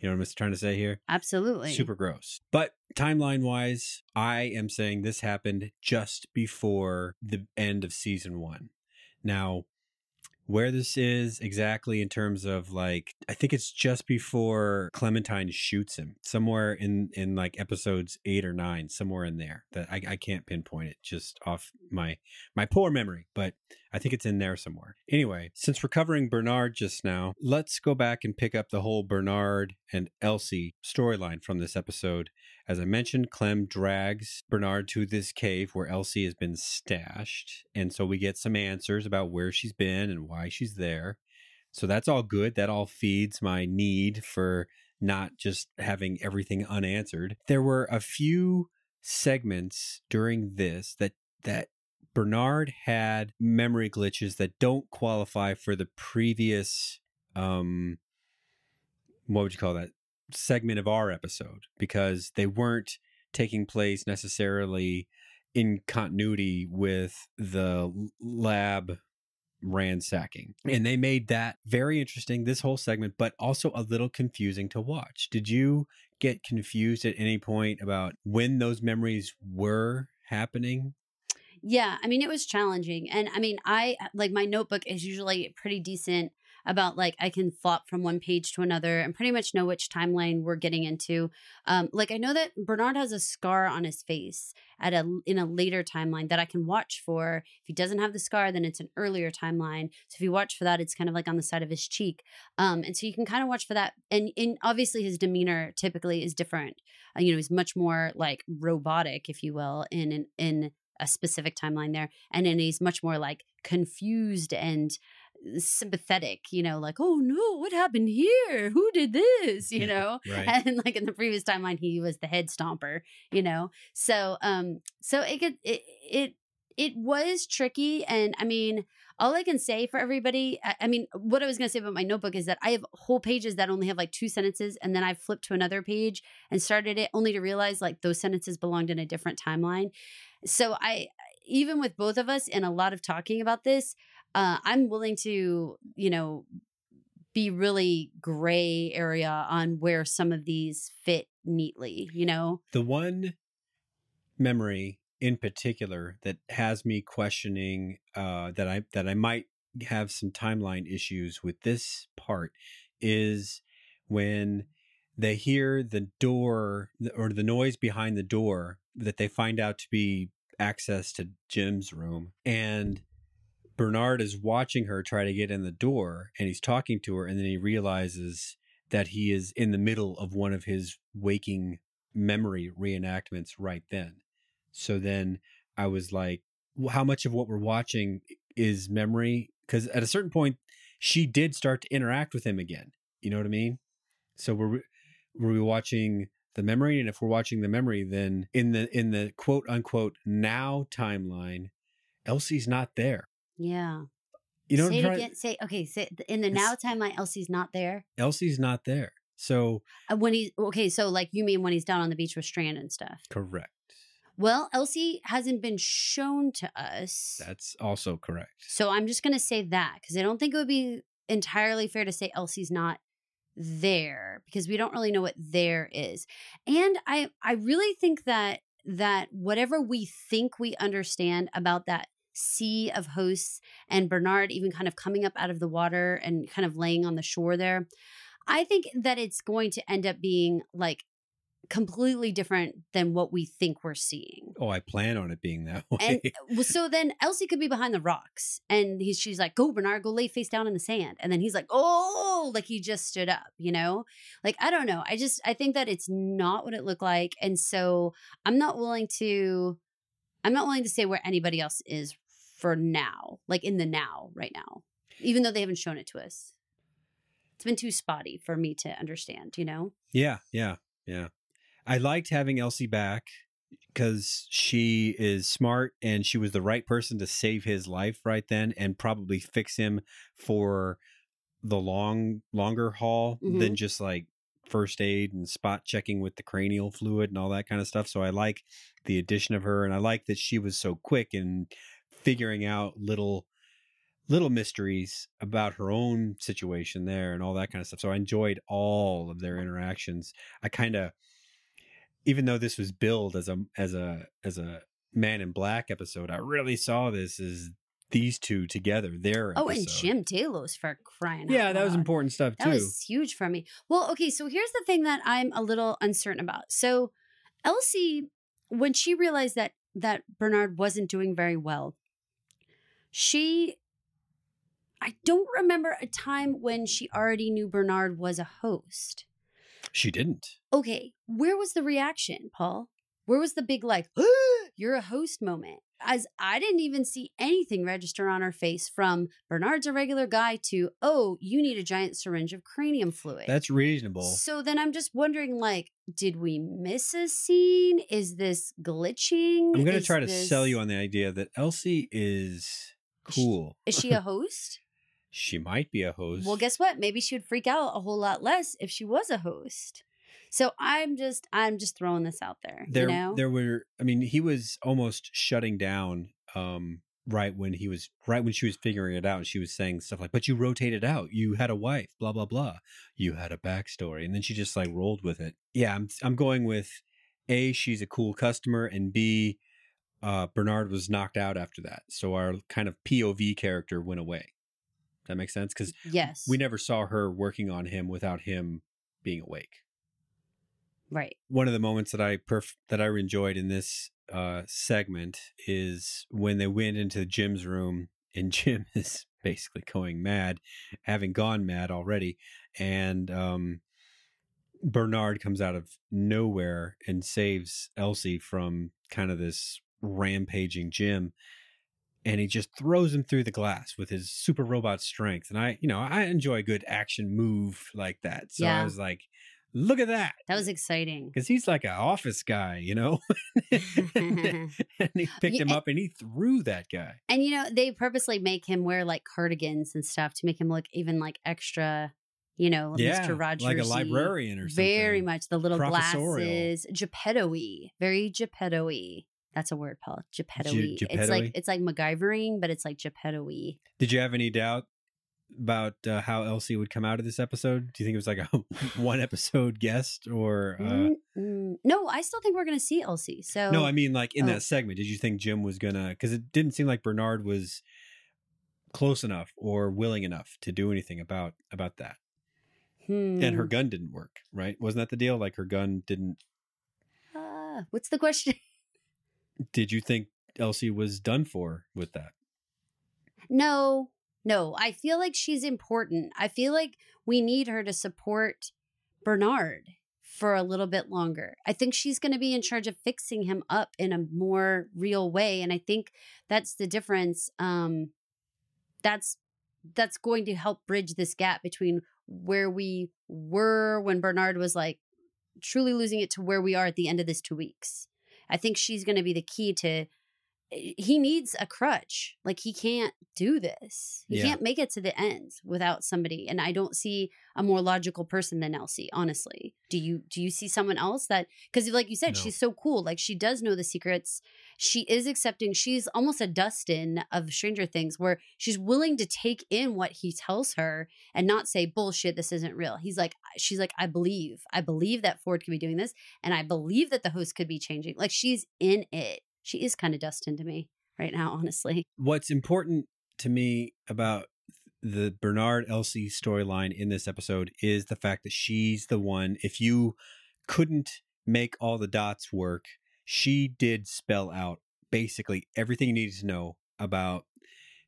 You know what I'm trying to say here? Absolutely. Super gross. But timeline wise, I am saying this happened just before the end of season one. Now, where this is exactly in terms of like, I think it's just before Clementine shoots him, somewhere in in like episodes eight or nine, somewhere in there. That I, I can't pinpoint it just off my my poor memory, but I think it's in there somewhere. Anyway, since we're covering Bernard just now, let's go back and pick up the whole Bernard and Elsie storyline from this episode. As I mentioned, Clem drags Bernard to this cave where Elsie has been stashed. And so we get some answers about where she's been and why she's there. So that's all good. That all feeds my need for not just having everything unanswered. There were a few segments during this that that Bernard had memory glitches that don't qualify for the previous um what would you call that segment of our episode because they weren't taking place necessarily in continuity with the lab ransacking. And they made that very interesting, this whole segment, but also a little confusing to watch. Did you get confused at any point about when those memories were happening? Yeah, I mean it was challenging. And I mean I like my notebook is usually pretty decent about like I can flop from one page to another and pretty much know which timeline we're getting into. Um like I know that Bernard has a scar on his face at a in a later timeline that I can watch for. If he doesn't have the scar then it's an earlier timeline. So if you watch for that it's kind of like on the side of his cheek. Um and so you can kind of watch for that and obviously his demeanor typically is different. Uh, you know, he's much more like robotic if you will in in, in a specific timeline there and then he's much more like confused and sympathetic you know like oh no what happened here? Who did this? You Yeah, know? right. and like in the previous timeline he was the head stomper you know? So um so it could it it it was tricky and i mean all i can say for everybody I, I mean what i was going to say about my notebook is that i have whole pages that only have like two sentences and then i flipped to another page and started it only to realize like those sentences belonged in a different timeline. So i even with both of us and a lot of talking about this uh, i'm willing to you know be really gray area on where some of these fit neatly you know? The one memory in particular that has me questioning uh, that I that I might have some timeline issues with this part is when they hear the door or the noise behind the door that they find out to be access to Jim's room and Bernard is watching her try to get in the door and he's talking to her and then he realizes that he is in the middle of one of his waking memory reenactments right then. So then I was like, well, how much of what we're watching is memory? Because at a certain point, she did start to interact with him again. You know what I mean? So we're were we watching the memory? And if we're watching the memory, then in the in the quote unquote now timeline, Elsie's not there. yeah You know say what it again say okay say in the now timeline elsie's not there Elsie's not there. So Uh, when he okay so like you mean when he's down on the beach with strand and stuff correct. Well elsie hasn't been shown to us That's also correct. So I'm just going to say that because I don't think it would be entirely fair to say Elsie's not there because we don't really know what there is. And I I really think that that whatever we think we understand about that sea of hosts and Bernard even kind of coming up out of the water and kind of laying on the shore there. I think that it's going to end up being like completely different than what we think we're seeing. Oh, I plan on it being that way. And well, so then Elsie could be behind the rocks, and he's she's like, "Go, Bernard, go lay face down in the sand." And then he's like, "Oh," like he just stood up, you know. Like I don't know. I just I think that it's not what it looked like, and so I'm not willing to. I'm not willing to say where anybody else is for now, like in the now, right now, even though they haven't shown it to us. It's been too spotty for me to understand, you know. yeah, yeah, yeah. I liked having Elsie back because she is smart and she was the right person to save his life right then and probably fix him for the long longer haul Mhm. than just like first aid and spot checking with the cranial fluid and all that kind of stuff. So I like the addition of her and I like that she was so quick in figuring out little little mysteries about her own situation there and all that kind of stuff. So I enjoyed all of their interactions. I kind of even though this was billed as a as a as a man in black episode, I really saw this as these two together. Their Oh, and. Jim Delos for crying out. Yeah, that was important stuff That too. was huge for me. Well, okay, so here's the thing that I'm a little uncertain about. So Elsie, when she realized that that Bernard wasn't doing very well, she I don't remember a time when she already knew Bernard was a host. She didn't. Okay, where was the reaction, Paul? Where was the big like, you're a host moment? As I didn't even see anything register on her face from Bernard's a regular guy to, oh, you need a giant syringe of cranium fluid. That's reasonable. So then I'm just wondering, like, did we miss a scene? Is this glitching? I'm going to try to this- sell you on the idea that Elsie is cool. Is she a host? She might be a host. well, guess what? Maybe she would freak out a whole lot less if she was a host. So I'm just, I'm just throwing this out there. there you know, there were I mean, he was almost shutting down um right when he was right when she was figuring it out and she was saying stuff like, But you rotated out, you had a wife, blah blah blah. You had a backstory. And then she just like rolled with it. Yeah, I'm I'm going with A, she's a cool customer, and B, uh Bernard was knocked out after that. So our kind of POV character went away. That makes sense? Because yes, we never saw her working on him without him being awake right. one of the moments that I perf- that I enjoyed in this uh, segment is when they went into Jim's room and Jim is basically going mad, having gone mad already, and um, Bernard comes out of nowhere and saves Elsie from kind of this rampaging Jim. And he just throws him through the glass with his super robot strength. And I, you know, I enjoy a good action move like that. So I was like, look at that That was exciting. because he's like an office guy, you know. and he picked Yeah, him up and he threw that guy. And you know, they purposely make him wear like cardigans and stuff to make him look even like extra, you know, yeah, Mr. Rogers. like a librarian or something. Very much the little glasses, Geppetto-y, very Geppetto-y. That's a word, Paul. Geppetto-y. It's like it's like MacGyvering, but it's like Geppetto-y. Did you have any doubt about uh, how Elsie would come out of this episode? Do you think it was like a one episode guest or? Uh, Mm. No, I still think we're going to see Elsie. So no, I mean like in Oh. that segment. Did you think Jim was gonna? Because it didn't seem like Bernard was close enough or willing enough to do anything about about that. And her Hmm. gun didn't work, right? Wasn't that the deal? Like her gun didn't. Ah, what's the question? Did you think Elsie was done for with that? No, no. I feel like she's important. I feel like we need her to support Bernard for a little bit longer. I think she's going to be in charge of fixing him up in a more real way, and I think that's the difference. Um, that's that's going to help bridge this gap between where we were when Bernard was like truly losing it to where we are at the end of this two weeks. I think she's going to be the key to he needs a crutch. Like he can't do this. He Yeah. can't make it to the end without somebody. And I don't see a more logical person than Elsie, honestly. Do you do you see someone else that cuz like you said No. she's so cool. Like she does know the secrets. She is accepting. She's almost a Dustin of Stranger Things where she's willing to take in what he tells her and not say bullshit this isn't real. He's like she's like I believe. I believe that Ford could be doing this and I believe that the host could be changing. Like she's in it. She is kind of Dustin to me. right now, honestly. What's important to me about the Bernard Elsie storyline in this episode is the fact that she's the one. If you couldn't make all the dots work, she did spell out basically everything you needed to know about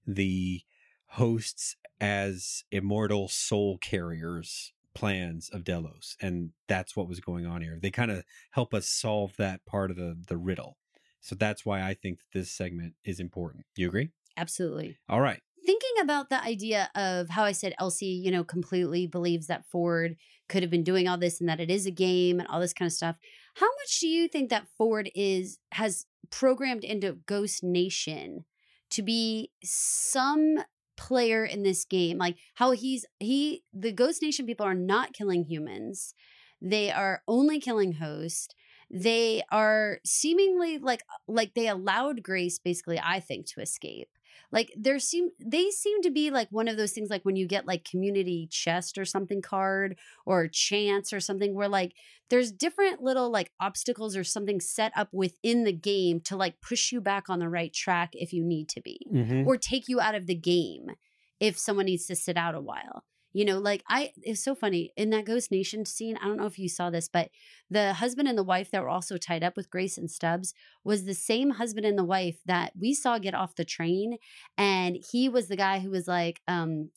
the hosts as immortal soul carriers plans of Delos. And that's what was going on here. They kind of help us solve that part of the, the riddle. So that's why I think that this segment is important. You agree? Absolutely. All right. Thinking about the idea of how I said Elsie, you know, completely believes that Ford could have been doing all this and that it is a game and all this kind of stuff. How much do you think that Ford is has programmed into Ghost Nation to be some player in this game like how he's he the ghost nation people are not killing humans they are only killing host they are seemingly like like they allowed grace basically i think to escape like there seem they seem to be like one of those things like when you get like community chest or something card or chance or something where like there's different little like obstacles or something set up within the game to like push you back on the right track if you need to be Mm-hmm. or take you out of the game if someone needs to sit out a while. You know, like I, it's so funny in that Ghost Nation scene. I don't know if you saw this, but the husband and the wife that were also tied up with Grace and Stubbs was the same husband and the wife that we saw get off the train. And he was the guy who was like, um,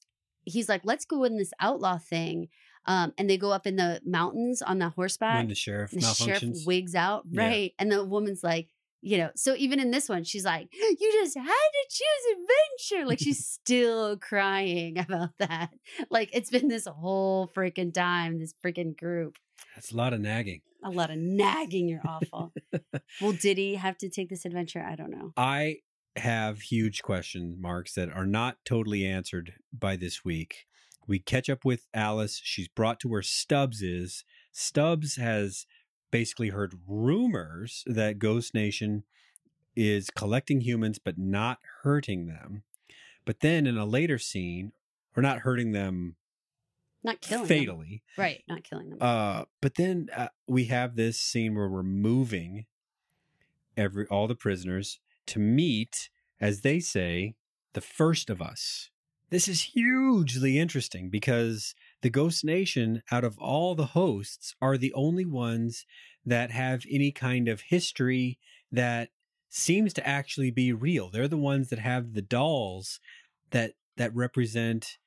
he's like, let's go in this outlaw thing. Um, and they go up in the mountains on the horseback When the sheriff the sheriff wigs out, Yeah. right? And the woman's like, you know, so even in this one, she's like, you just had to choose adventure. Like she's still crying about that. Like it's been this whole freaking time, this freaking group. That's a lot of nagging. A lot of nagging. You're awful. well, did he have to take this adventure? I don't know. I have huge question marks that are not totally answered by this week. We catch up with Alice. She's brought to where Stubbs is. Stubbs has basically heard rumors that Ghost Nation is collecting humans but not hurting them. But then in a later scene, or not hurting them Not killing them. fatally, Right. Not killing them. uh, but then uh, we have this scene where we're moving every all the prisoners to meet, as they say, the first of us. This is hugely interesting because the Ghost Nation, out of all the hosts, are the only ones that have any kind of history that seems to actually be real. They're the ones that have the dolls that that represent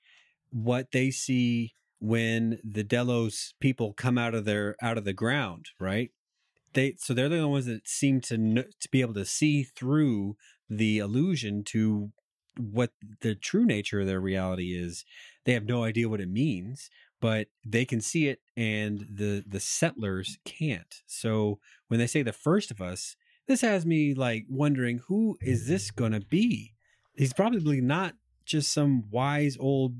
what they see when the Delos people come out of their out of the ground, right? They so they're the ones that seem to to be able to see through the illusion to what the true nature of their reality is. They have no idea what it means, but they can see it, and the the settlers can't. So when they say the first of us, this has me like wondering who is this going to be? He's probably not just some wise old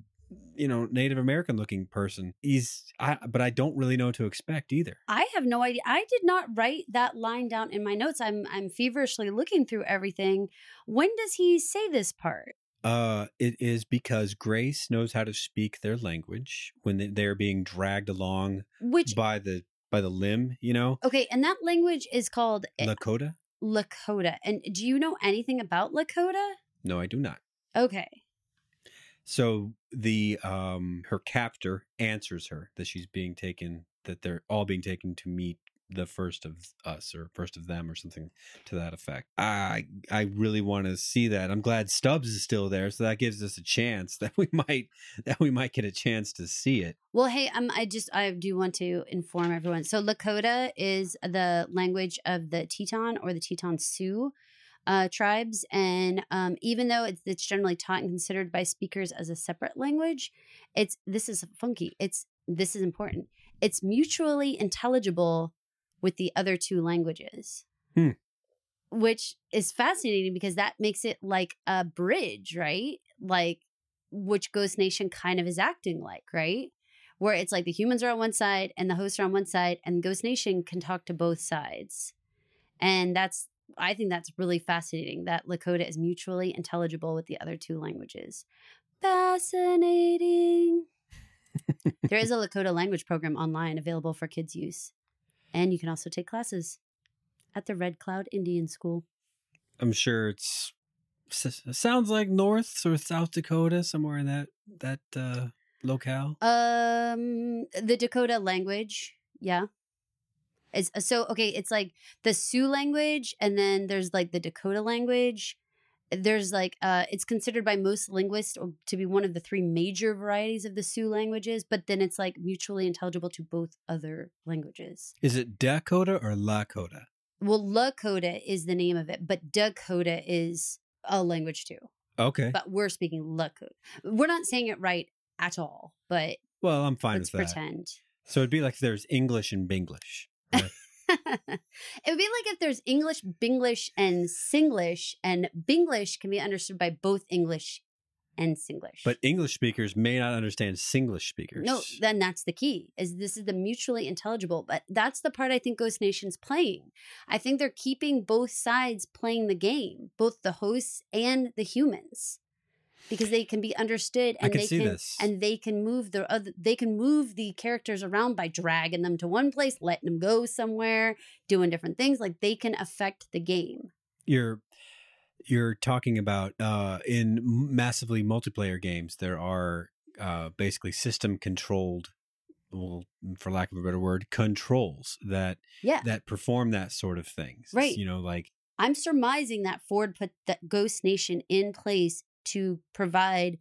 you know Native American looking person. He's I but I don't really know what to expect either. I have no idea. I did not write that line down in my notes. I'm I'm feverishly looking through everything. When does he say this part? Uh, it is because Grace knows how to speak their language when they- they're being dragged along Which by the by the limb. You know, okay, and that language is called eh, Lakota. Lakota. And do you know anything about Lakota? No, I do not. Okay. So the um her captor answers her that she's being taken that they're all being taken to meet the first of us or first of them or something to that effect. I I really want to see that. I'm glad Stubbs is still there, so that gives us a chance that we might that we might get a chance to see it. Well, hey, um, I just I do want to inform everyone. So Lakota is the language of the Teton or the Teton Sioux uh, tribes, and um, even though it's, it's generally taught and considered by speakers as a separate language, it's this is funky. It's this is important. It's mutually intelligible with the other two languages. Hmm. Which is fascinating because that makes it like a bridge, right? Like which Ghost Nation kind of is acting like, right? Where it's like the humans are on one side and the hosts are on one side, and Ghost Nation can talk to both sides. And that's, I think that's really fascinating that Lakota is mutually intelligible with the other two languages. Fascinating. there is a Lakota language program online available for kids' use. And you can also take classes at the Red Cloud Indian School. I'm sure it's sounds like North or South Dakota, somewhere in that that uh, locale. Um, the Dakota language, yeah. It's so okay. It's like the Sioux language, and then there's like the Dakota language. There's like uh, it's considered by most linguists to be one of the three major varieties of the Sioux languages, but then it's like mutually intelligible to both other languages. Is it Dakota or Lakota? Well, Lakota is the name of it, but Dakota is a language too. Okay. But we're speaking Lakota. We're not saying it right at all, but well, I'm fine let's with that. pretend. So it'd be like there's English and Binglish. right? It would be like if there's English, Binglish, and Singlish, and Binglish can be understood by both English and Singlish. But English speakers may not understand Singlish speakers. no, then that's the key. Is this is the mutually intelligible, but that's the part I think Ghost Nation's playing. I think they're keeping both sides playing the game, both the hosts and the humans. Because they can be understood and can they can this. and they can move the other they can move the characters around by dragging them to one place, letting them go somewhere, doing different things. Like they can affect the game. you're you're talking about uh, in massively multiplayer games there are uh, basically system controlled well for lack of a better word controls that Yeah. that perform that sort of things Right. you know like I'm surmising that Ford put that Ghost Nation in place to provide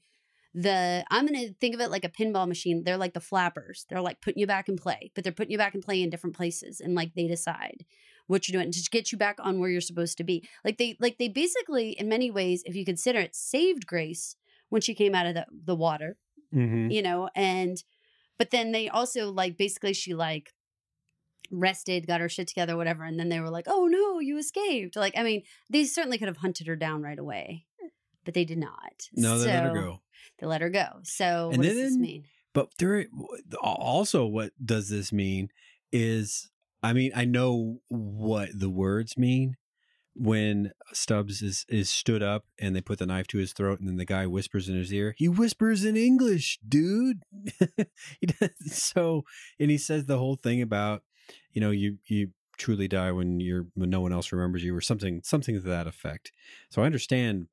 the I'm going to think of it like a pinball machine. They're like the flappers. They're like putting you back in play, but they're putting you back in play in different places and like they decide what you're doing to get you back on where you're supposed to be. Like they like they basically in many ways if you consider it saved Grace when she came out of the the water mhm. you know and but then they also like basically she like rested got her shit together whatever and then they were like oh no you escaped like i mean they certainly could have hunted her down right away but they did not. No they let her So, go. they let her go. So And what does this mean? but there also what does this mean is i mean i know what the words mean. When stubbs is is stood up and they put the knife to his throat and then the guy whispers in his ear he whispers in english dude. He does, so and he says the whole thing about you know you you truly die when you're when no one else remembers you or something something to that effect. So i understand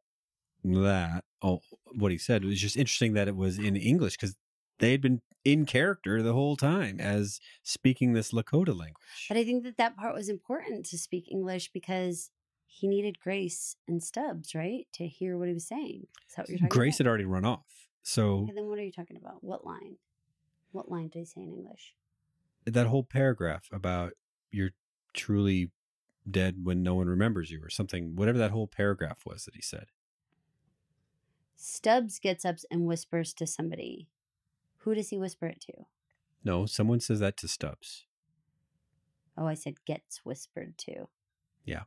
that oh, what he said it was just interesting that it was in english because they had been in character the whole time as speaking this Lakota language. but i think that that part was important to speak english because he needed grace and stubbs right to hear what he was saying is that what you're talking Grace about had already run off. So okay, then what are you talking about what line what line did he say in english that whole paragraph about you're truly dead when no one remembers you or something, whatever that whole paragraph was that he said. Stubbs gets up and whispers to somebody. Who does he whisper it to? No, someone says that to Stubbs. Oh, I said gets whispered to. Yeah.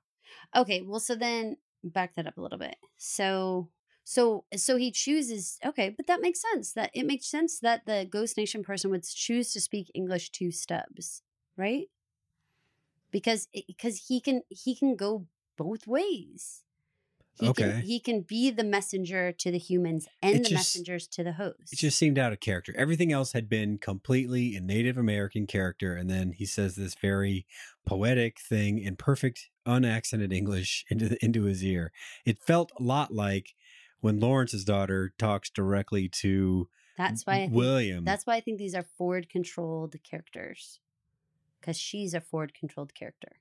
Okay, well so then back that up a little bit. So so so he chooses okay, but that makes sense. That it makes sense that the Ghost Nation person would choose to speak English to Stubbs, right? Because eh, because he can he can go both ways. He Okay. can he can be the messenger to the humans and It the just- messengers to the hosts. It just seemed out of character. Everything else had been completely in Native American character, and then he says this very poetic thing in perfect, unaccented English into the, into his ear. It felt a lot like when Lawrence's daughter talks directly to That's why I think, William. that's why I think these are Ford controlled characters. Cuz she's a Ford controlled character.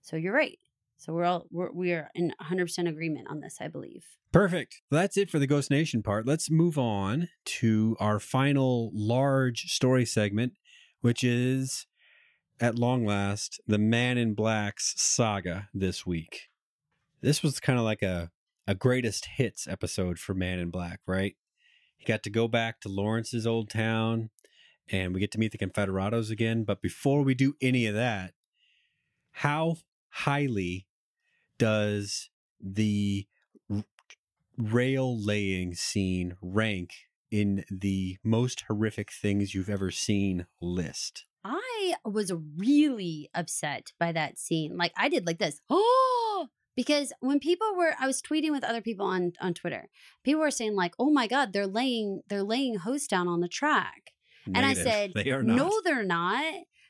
So you're right. So we're all we're, we are in 100% agreement on this, I believe. Perfect. That's it for the Ghost Nation part. Let's move on to our final large story segment, which is at long last the Man in Black's saga this week. This was kind of like a a greatest hits episode for Man in Black, right? He got to go back to Lawrence's old town and we get to meet the Confederados again, but before we do any of that, how highly does the r- rail laying scene rank in the most horrific things you've ever seen list? I was really upset by that scene. Like I did like this. Oh, because when people were I was tweeting with other people on on Twitter. People were saying like, "Oh my god, they're laying they're laying host down on the track." And I said, they are not. No, they're not.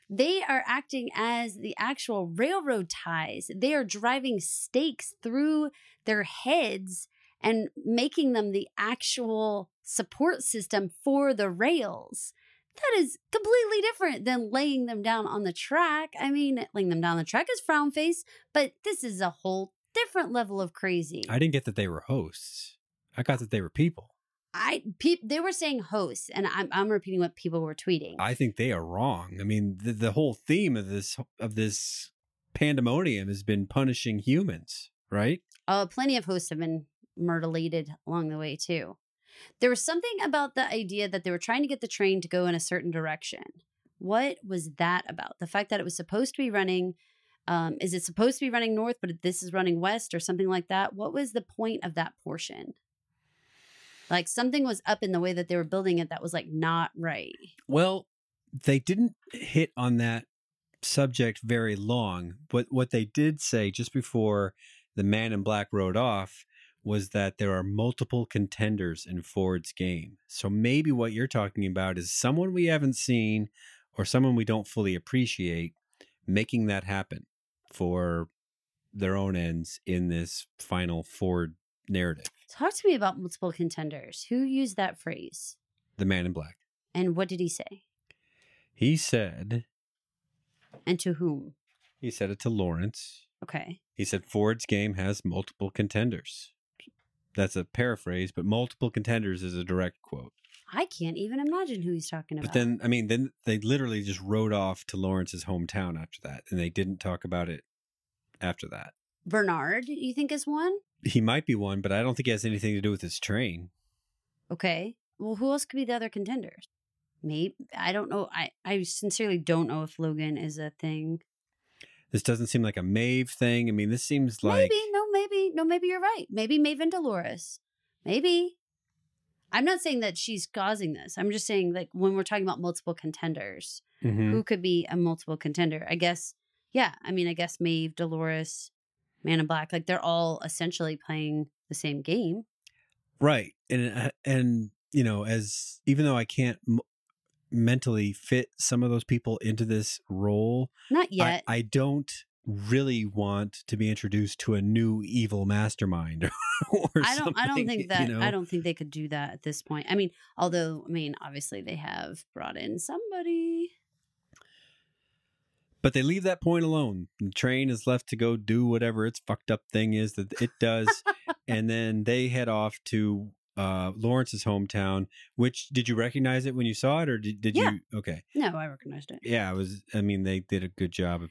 They are acting as the actual railroad ties. They are driving stakes through their heads and making them the actual support system for the rails. That is completely different than laying them down on the track. I mean, laying them down on the track is frown face, but this is a whole different level of crazy. I didn't get that they were hosts. I got that they were people. I pe- they were saying hosts, and I'm I'm repeating what people were tweeting. I think they are wrong. I mean, the, the whole theme of this of this pandemonium has been punishing humans, right? Uh, plenty of hosts have been mutilated along the way too. There was something about the idea that they were trying to get the train to go in a certain direction. What was that about? The fact that it was supposed to be running. Um, is it supposed to be running north, but this is running west or something like that? What was the point of that portion? Like something was up in the way that they were building it that was like not right. Well, they didn't hit on that subject very long, but what they did say just before the man in black rode off was that there are multiple contenders in Ford's game. So maybe what you're talking about is someone we haven't seen or someone we don't fully appreciate making that happen for their own ends in this final Ford narrative. Talk to me about multiple contenders. Who used that phrase? The man in black. And what did he say? He said, And to whom? he said it to Lawrence. Okay. He said Ford's game has multiple contenders. That's a paraphrase, but multiple contenders is a direct quote. I can't even imagine who he's talking about. But then, I mean, then they literally just rode off to Lawrence's hometown after that, and they didn't talk about it after that. Bernard, you think is one? He might be one, but I don't think he has anything to do with his train. Okay. Well, who else could be the other contenders? Maybe I don't know. I I sincerely don't know if Logan is a thing. This doesn't seem like a Maeve thing. I mean, this seems like maybe no, maybe no, maybe you're right. Maybe Maeve and Dolores. Maybe. I'm not saying that she's causing this. I'm just saying like when we're talking about multiple contenders, Mhm. who could be a multiple contender? I guess. Yeah. I mean, I guess Maeve, Dolores, Man in Black, like they're all essentially playing the same game. right, and uh, and you know, as even though I can't m- mentally fit some of those people into this role, Not yet. I don't really want to be introduced to a new evil mastermind or I don't. I don't think that. you know? I don't think they could do that at this point. I mean, although I mean, obviously they have brought in somebody. But they leave that point alone. The train is left to go do whatever its fucked up thing is that it does, and then they head off to uh, Lawrence's hometown. Which did you recognize it when you saw it, or did, did Yeah. you? Okay, No, I recognized it. yeah, it was. I mean, they did a good job.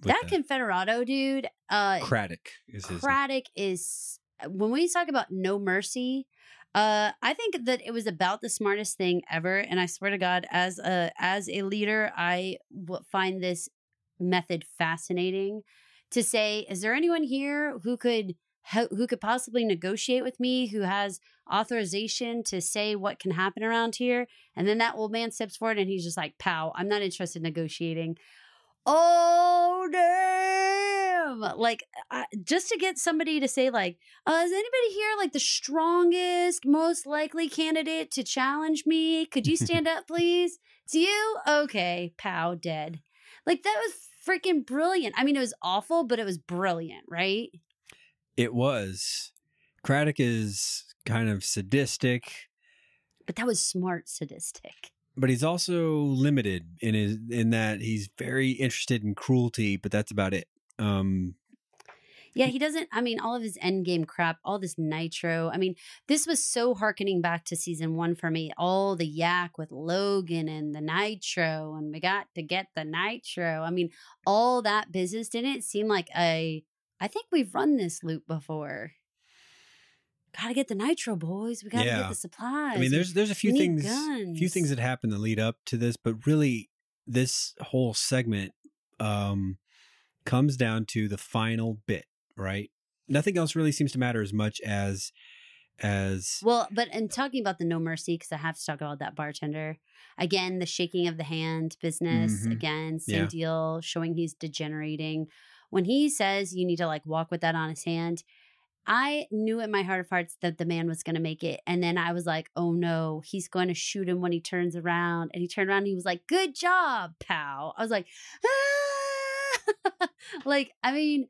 That Confederado dude, uh, Craddock is his. Craddock is when we talk about no mercy. Uh, I think that it was about the smartest thing ever, and I swear to God, as a as a leader, I w- find this method fascinating. To say, is there anyone here who could who could possibly negotiate with me, who has authorization to say what can happen around here? And then that old man steps forward, and he's just like, "Pow, I'm not interested in negotiating." Oh damn! Like I, just to get somebody to say like, uh, "Is anybody here like the strongest, most likely candidate to challenge me? Could you stand up, please?" It's you. Okay, pow, dead. Like that was freaking brilliant. I mean, it was awful, but it was brilliant, right? It was. Craddock is kind of sadistic, But that was smart, sadistic. but he's also limited in his in that he's very interested in cruelty, but that's about it. Um, Yeah, he doesn't. I mean, all of his end game crap, all this nitro. I mean, this was so harkening back to season one for me. All the yak with Logan and the nitro, and we got to get the nitro. I mean, all that business didn't it seem like a. I think we've run this loop before. Got to get the nitro, boys. We got to Yeah. get the supplies. I mean, there's there's a few things, few things that happen that lead up to this, but really, this whole segment um, comes down to the final bit, right? Nothing else really seems to matter as much as as Well, but in talking about the no mercy, because I have to talk about that bartender again, the shaking of the hand business Mhm. again, same Yeah. deal, showing he's degenerating. When he says you need to like walk with that on his hand, I knew in my heart of hearts that the man was going to make it. And then I was like, oh no, he's going to shoot him when he turns around. And he turned around and he was like, good job, pal. I was like, ah! like, I mean,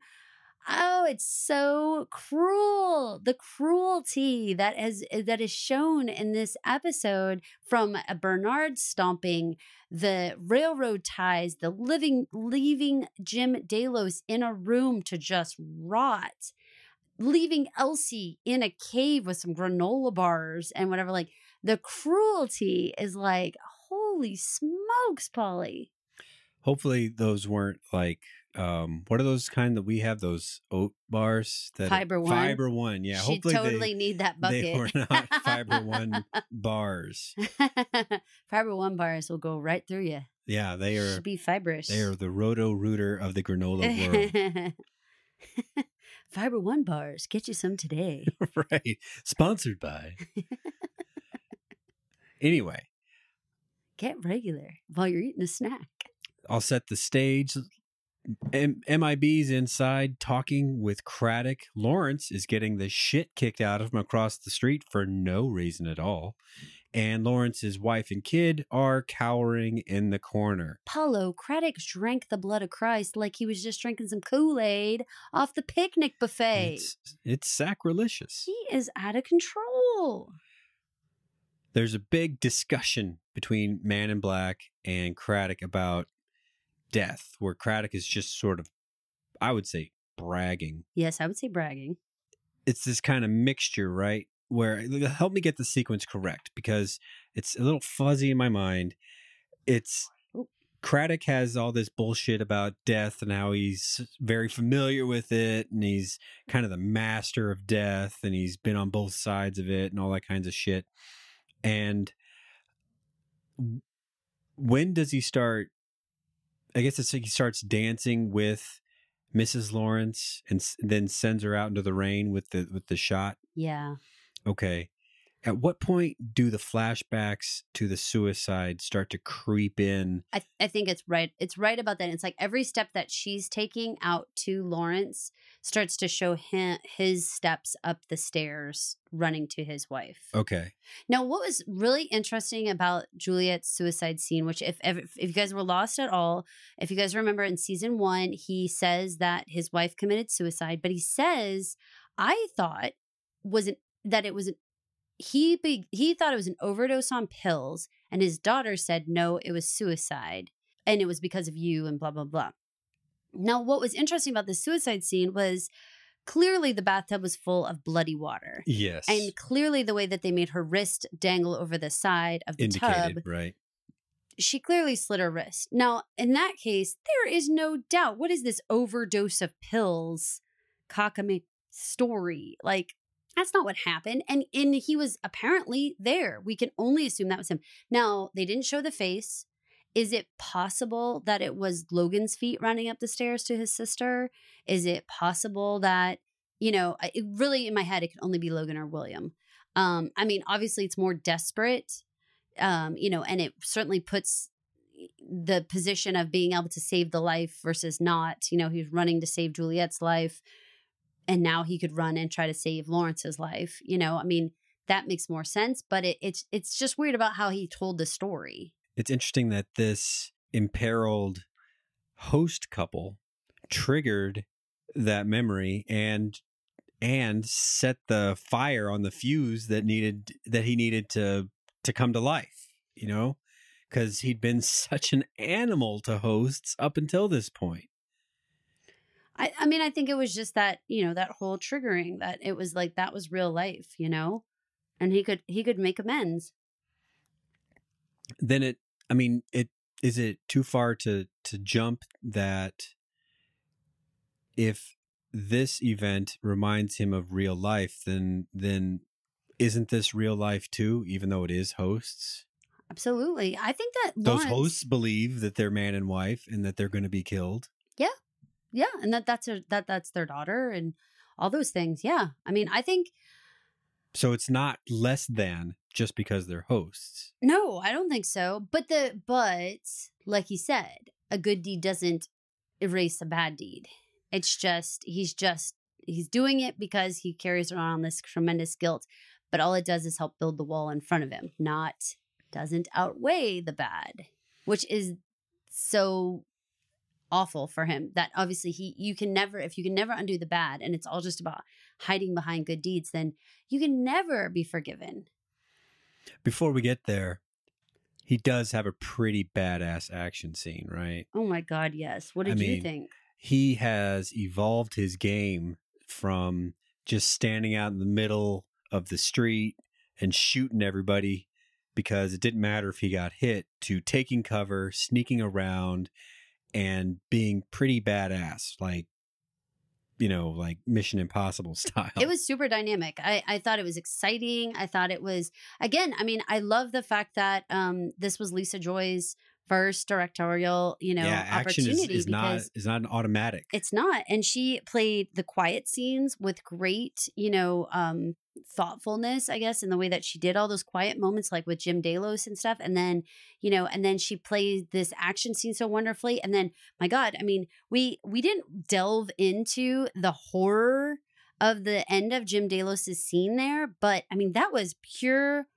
oh, it's so cruel. The cruelty that is eh, that is shown in this episode from Bernard stomping the railroad ties, the living leaving Jim Delos in a room to just rot leaving Elsie in a cave with some granola bars and whatever. Like the cruelty is like, holy smokes, Polly. Hopefully those weren't like um what are those kind that we have those oat bars that Fiber One? fiber one yeah she hopefully totally they, need that they bucket. were not fiber one bars Fiber One bars will go right through you. yeah they are Should be fibrous. they are the roto rooter of the granola world Fiber One bars, get you some today. right sponsored by anyway Get regular while you're eating a snack. I'll set the stage. M- MIB's inside talking with Craddock. Lawrence is getting the shit kicked out of him across the street for no reason at all. And Lawrence's wife and kid are cowering in the corner. Paulo Craddock drank the blood of Christ like he was just drinking some Kool Aid off the picnic buffet. It's, it's sacrilegious. he is out of control. There's a big discussion between Man in Black and Craddock about death, where Craddock is just sort of, I would say, bragging. Yes, I would say bragging. it's this kind of mixture, right? Where help me get the sequence correct because it's a little fuzzy in my mind. It's Oop. Craddock has all this bullshit about death and how he's very familiar with it and he's kind of the master of death and he's been on both sides of it and all that kinds of shit. And when does he start? I guess it's like he starts dancing with Mrs. Lawrence and s- then sends her out into the rain with the with the shot. Yeah. Okay. At what point do the flashbacks to the suicide start to creep in? I, I think it's right. It's right about that. It's like every step that she's taking out to Lawrence starts to show him his steps up the stairs running to his wife. Okay. Now, what was really interesting about Juliet's suicide scene, which if, if you guys were lost at all, if you guys remember in season one, he says that his wife committed suicide, but he says, I thought wasn't that it was an he be, he thought it was an overdose on pills, and his daughter said no, it was suicide, and it was because of you, and blah blah blah. Now, what was interesting about the suicide scene was clearly the bathtub was full of bloody water. Yes. And clearly, the way that they made her wrist dangle over the side of the indicated, tub, right? she clearly slit her wrist. Now, in that case, there is no doubt. What is this overdose of pills, Kakame story? Like, that's not what happened. And and he was apparently there. We can only assume that was him. Now, they didn't show the face. Is it possible that it was Logan's feet running up the stairs to his sister? Is it possible that, you know, it really in my head, it could only be Logan or William. Um, I mean, obviously it's more desperate, um, you know, and it certainly puts the position of being able to save the life versus not. You know, he's running to save Juliet's life, and now he could run and try to save Lawrence's life. You know, I mean, that makes more sense. But it, it's it's just weird about how he told the story. It's interesting that this imperiled host couple triggered that memory and and set the fire on the fuse that needed that he needed to to come to life, you know? Cuz he'd been such an animal to hosts up until this point. I, I mean, I think it was just that you know that whole triggering that it was like that was real life, you know, and he could he could make amends. then it i mean it is it too far to to jump that if this event reminds him of real life then then isn't this real life too even though it is hosts? Absolutely, I think that those Lawrence- hosts believe that they're man and wife and that they're going to be killed? Yeah, and that that's her, that that's their daughter and all those things. Yeah, I mean, I think so it's not less than just because they're hosts no, I don't think so. But the but like he said, a good deed doesn't erase a bad deed. It's just he's just he's doing it because he carries around this tremendous guilt, but all it does is help build the wall in front of him, not doesn't outweigh the bad, which is so awful for him that obviously he you can never if you can never undo the bad and it's all just about hiding behind good deeds then you can never be forgiven. Before we get there, he does have a pretty badass action scene, right? oh my god yes. What I did you think? He has evolved his game from just standing out in the middle of the street and shooting everybody because it didn't matter if he got hit to taking cover, sneaking around, and being pretty badass, like you know, like Mission Impossible style. It was super dynamic. I, I thought it was exciting. I thought it was again, I mean, I love the fact that um this was Lisa Joy's first directorial, you know, yeah, action is, opportunity is not is not an automatic. it's not. And she played the quiet scenes with great, you know, um thoughtfulness, I guess, in the way that she did all those quiet moments like with Jim Delos and stuff. And then, you know, and then she played this action scene so wonderfully. And then, my God, I mean, we we didn't delve into the horror of the end of Jim Delos's scene there, but I mean, that was pure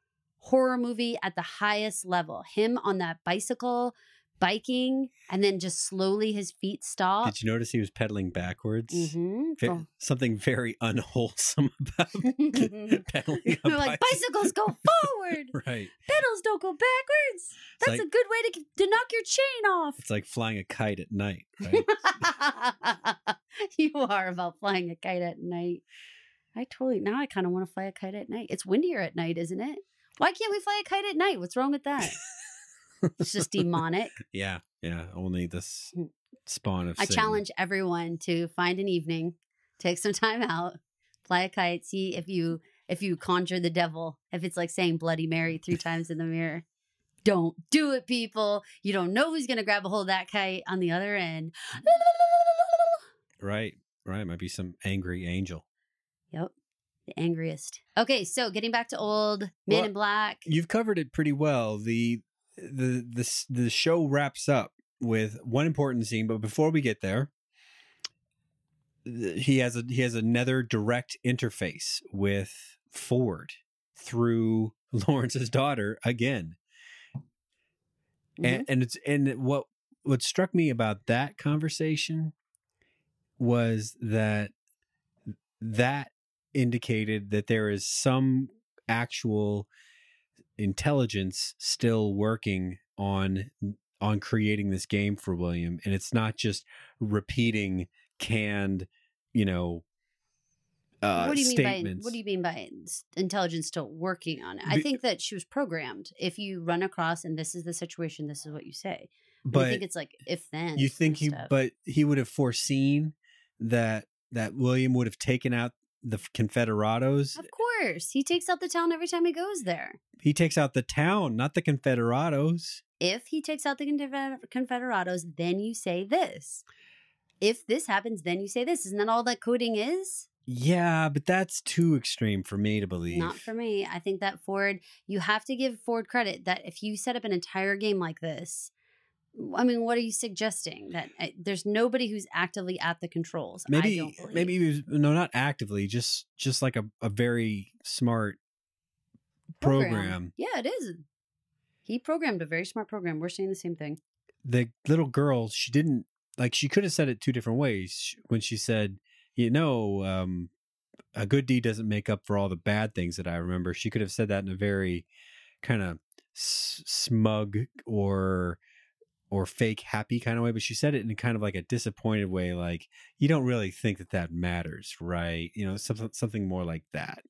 horror movie at the highest level. Him on that bicycle biking and then just slowly his feet stop. Did you notice he was pedaling backwards? Mm-hmm. Ve- Something very unwholesome about pedaling a We're like bicycles go forward, Right. pedals don't go backwards. That's like- a good way to to knock your chain off. It's like flying a kite at night, right? you are about flying a kite at night. I totally now I kind of want to fly a kite at night. It's windier at night, isn't it? Why can't we fly a kite at night? What's wrong with that? it's just demonic. yeah, yeah. Only this Mm. spawn of I challenge everyone to find an evening, take some time out, fly a kite, see if you if you conjure the devil. If it's like saying Bloody Mary three times in the mirror. Don't do it, people. You don't know who's gonna grab a hold of that kite on the other end. Right, right. Might be some angry angel. Yep. The angriest. Okay, so getting back to old Men Well, in Black. You've covered it pretty well. the the the The show wraps up with one important scene, but before we get there, he has a he has another direct interface with Ford through Lawrence's daughter again. Mhm. and, and it's and what what struck me about that conversation was that that indicated that there is some actual intelligence still working on on creating this game for William and it's not just repeating canned you know uh what do you mean by what do you mean by intelligence still working on it? I think that she was programmed. If you run across and this is the situation, this is what you say. But but I think it's like if then you think he stuff. but he would have foreseen that that William would have taken out the Confederados. Of eh, course. He takes out the town every time he goes there. He takes out the town, not the Confederados. If he takes out the Confederados, then you say this. If this happens, then you say this. Isn't that all that coding is? Yeah, but that's too extreme for me to believe. Not for me. I think that Ford, you have to give Ford credit that if you set up an entire game like this, I mean, what are you suggesting? That uh, there's nobody who's actively at the controls. Maybe maybe he was no, not actively, just just like a, a very smart program. Yeah, it is. He programmed a very smart program. We're saying the same thing. The little girl, she didn't like she could have said it two different ways when she said, you know, um, a good deed doesn't make up for all the bad things that I remember. She could have said that in a very kind of s- smug or or fake happy kind of way, but she said it in kind of like a disappointed way, like you don't really think that that matters, right? You know, something something more like that.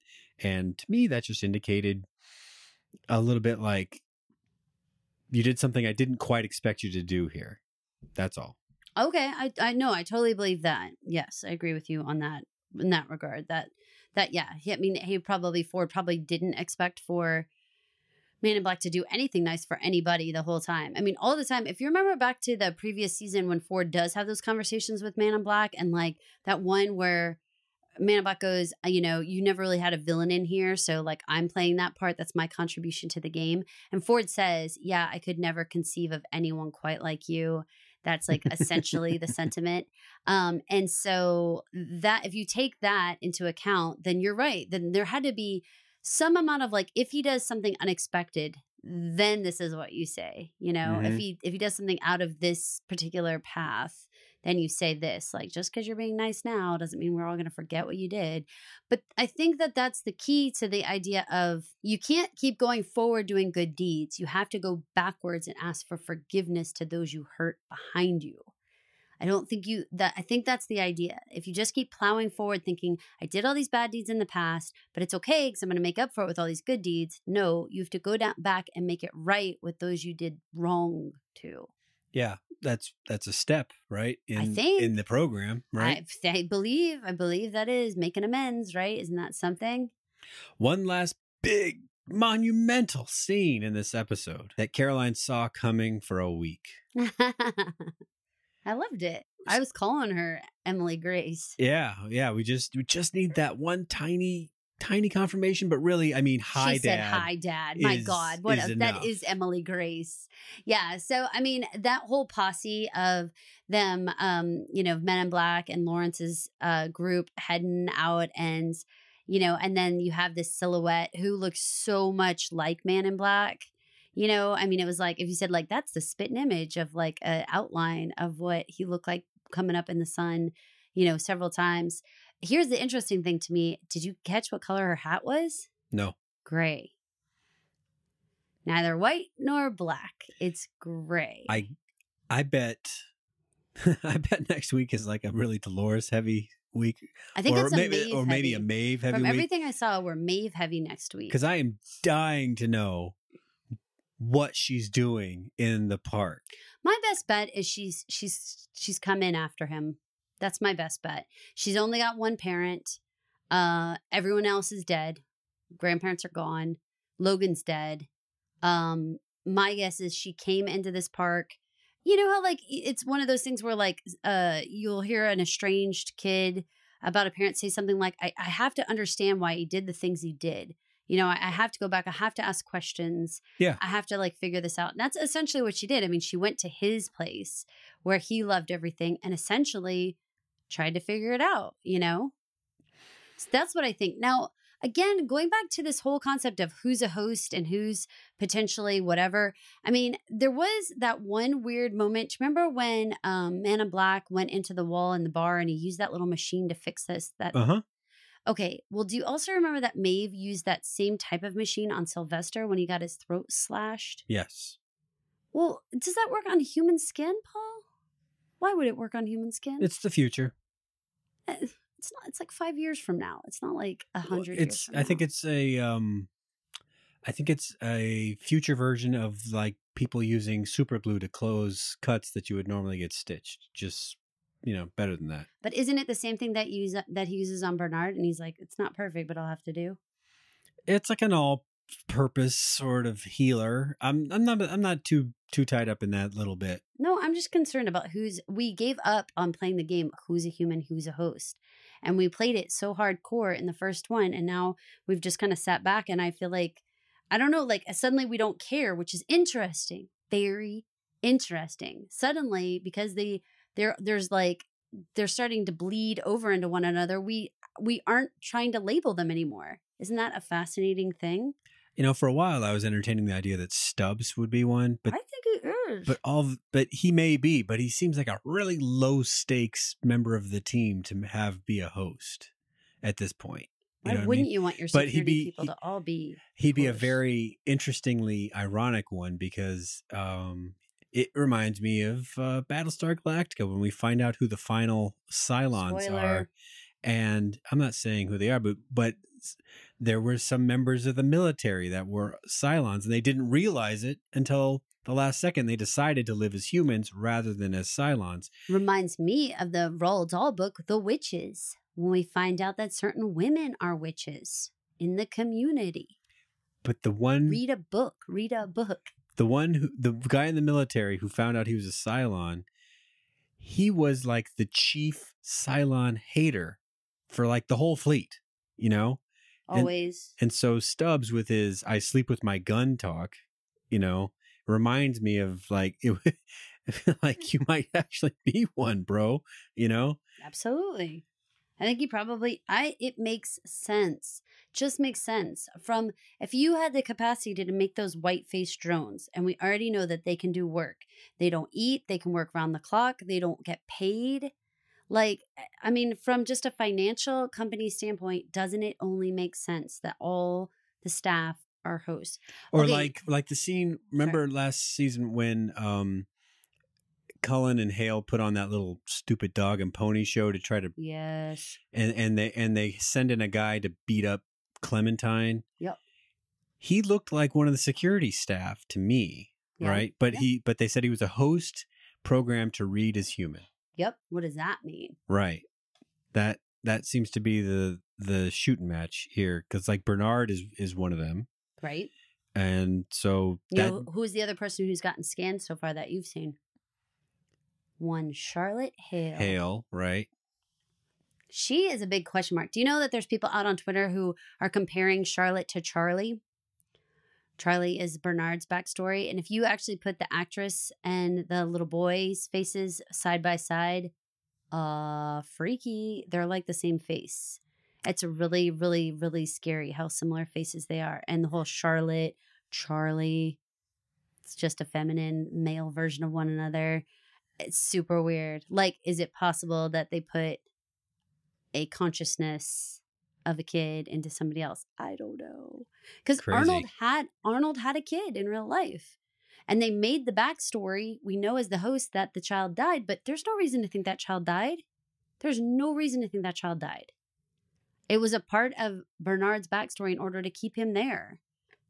And to me, that just indicated a little bit like you did something I didn't quite expect you to do here. That's all. Okay, I I know. I totally believe that. Yes, I agree with you on that in that regard. That that yeah. He, I mean, he probably Ford probably didn't expect for Man in Black to do anything nice for anybody the whole time. I mean, all the time. If you remember back to the previous season when Ford does have those conversations with Man in Black, and like that one where Man in Black goes, uh, you know, you never really had a villain in here, so like I'm playing that part. That's my contribution to the game. And Ford says, "Yeah, I could never conceive of anyone quite like you." That's like essentially the sentiment. Um, and so that if you take that into account, then you're right. Then there had to be some amount of like if he does something unexpected, then this is what you say. You know, if Mhm. he if he does something out of this particular path, then you say this. Like just because you're being nice now doesn't mean we're all going to forget what you did. But I think that that's the key to the idea of you can't keep going forward doing good deeds. You have to go backwards and ask for forgiveness to those you hurt behind you. I don't think you that I think that's the idea. If you just keep plowing forward thinking I did all these bad deeds in the past, but it's okay cuz I'm going to make up for it with all these good deeds. No, you have to go down back and make it right with those you did wrong to. Yeah, that's that's a step, right? In I think. in the program, right? I, I believe I believe that is making amends, right? Isn't that something? One last big monumental scene in this episode that Caroline saw coming for a week. I loved it. I was calling her Emily Grace. Yeah, yeah. We just we just need that one tiny tiny confirmation, but really, I mean, hi, she said, "Hi, Dad." My God, what is a, that is Emily Grace. Yeah. So I mean, that whole posse of them, um, you know, Men in Black and Lawrence's uh, group heading out, and you know, and then you have this silhouette who looks so much like Man in Black. You know, I mean, it was like if you said like that's the spitting image of like an outline of what he looked like coming up in the sun. You know, several times. Here's the interesting thing to me. Did you catch what color her hat was? No, gray. Neither white nor black. It's gray. I I bet I bet next week is like a really Dolores heavy week, I think or it's a maybe or maybe a Maeve heavy From week. everything I saw, we're Maeve heavy next week. Because I am dying to know what she's doing in the park. My best bet is she's she's she's come in after him. That's my best bet. She's only got one parent. Uh everyone else is dead. Grandparents are gone. Logan's dead. Um my guess is she came into this park. You know how like it's one of those things where like uh you'll hear an estranged kid about a parent say something like I, I have to understand why he did the things he did. You know, I, I have to go back. I have to ask questions. Yeah. I have to like figure this out. And that's essentially what she did. I mean, she went to his place where he loved everything and essentially tried to figure it out, you know? So that's what I think. Now, again, going back to this whole concept of who's a host and who's potentially whatever. I mean, there was that one weird moment. Remember when um, Man in Black went into the wall in the bar and he used that little machine to fix this? That Uh huh. Okay. Well, do you also remember that Maeve used that same type of machine on Sylvester when he got his throat slashed? Yes. Well, does that work on human skin, Paul? Why would it work on human skin? It's the future. Eh, it's not. It's like five years from now. It's not like a Well, hundred. It's. years from I think it's a. Um, I think it's a future version of like people using super glue to close cuts that you would normally get stitched. Just you know, better than that. But isn't it the same thing that use that he uses on Bernard? And he's like, it's not perfect, but I'll have to do. It's like an all-purpose sort of healer. I'm. I'm not. I'm not too too tied up in that little bit. No, I'm just concerned about who's. We gave up on playing the game. Who's a human? Who's a host? And we played it so hardcore in the first one, and now we've just kind of sat back. And I feel like, I don't know, like suddenly we don't care, which is interesting, very interesting. Suddenly, because they there there's like they're starting to bleed over into one another. We we aren't trying to label them anymore. Isn't that a fascinating thing? You know, for a while I was entertaining the idea that Stubbs would be one, but I think it is. but all but he may be, but he seems like a really low stakes member of the team to have be a host at this point. You Why know what I wouldn't mean? you want your But he'd be- people to all be? He'd be a very interestingly ironic one because um, it reminds me of uh, Battlestar Galactica when we find out who the final Cylons Spoiler. are. And I'm not saying who they are, but but there were some members of the military that were Cylons, and they didn't realize it until the last second. They decided to live as humans rather than as Cylons. Reminds me of the Roald Dahl book, The Witches, when we find out that certain women are witches in the community. But the one, Read a book. Read a book. The one who, the guy in the military who found out he was a Cylon, he was like the chief Cylon hater for like the whole fleet, you know. And- Always. And so Stubbs with his "I sleep with my gun" talk, you know, reminds me of like it, like you might actually be one, bro. You know? Absolutely. I think you probably I it makes sense. Just makes sense. From if you had the capacity to make those white faced drones, and we already know that they can do work. They don't eat, they can work around the clock, they don't get paid. Like, I mean, from just a financial company standpoint, doesn't it only make sense that all the staff are hosts? Or Okay. like like the scene remember last season when um Cullen and Hale put on that little stupid dog and pony show to try to Yes. and and they and they send in a guy to beat up Clementine. Yep. He looked like one of the security staff to me, right? But he but they said he was a host programmed to read as human. Yep. What does that mean? Right. That that seems to be the the shooting match here cuz like Bernard is is one of them. Right? And so You know, who's the other person who's gotten scanned so far that you've seen? One Charlotte Hale. Hale, right? She is a big question mark. Do you know that there's people out on Twitter who are comparing Charlotte to Charlie? Charlie is Bernard's backstory. And if you actually put the actress and the little boy's faces side by side, uh, freaky. They're like the same face. It's really, really, really scary how similar faces they are. And the whole Charlotte, Charlie, it's just a feminine male version of one another. It's super weird. Like, is it possible that they put a consciousness of a kid into somebody else? I don't know. Because Arnold had Arnold had a kid in real life. And they made the backstory we know as the host that the child died, but there's no reason to think that child died. There's no reason to think that child died. It was a part of Bernard's backstory in order to keep him there,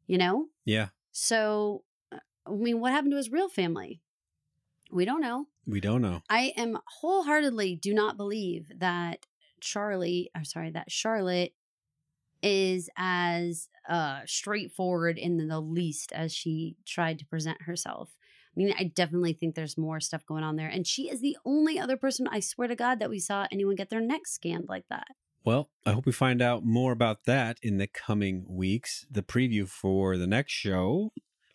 you know? Yeah. So, uh, I mean, what happened to his real family? We don't know. We don't know. I am wholeheartedly do not believe that Charlie, I'm sorry, that Charlotte is as uh straightforward in the least as she tried to present herself. I mean, I definitely think there's more stuff going on there. And she is the only other person, I swear to God, that we saw anyone get their neck scanned like that. Well, I hope we find out more about that in the coming weeks. The preview for the next show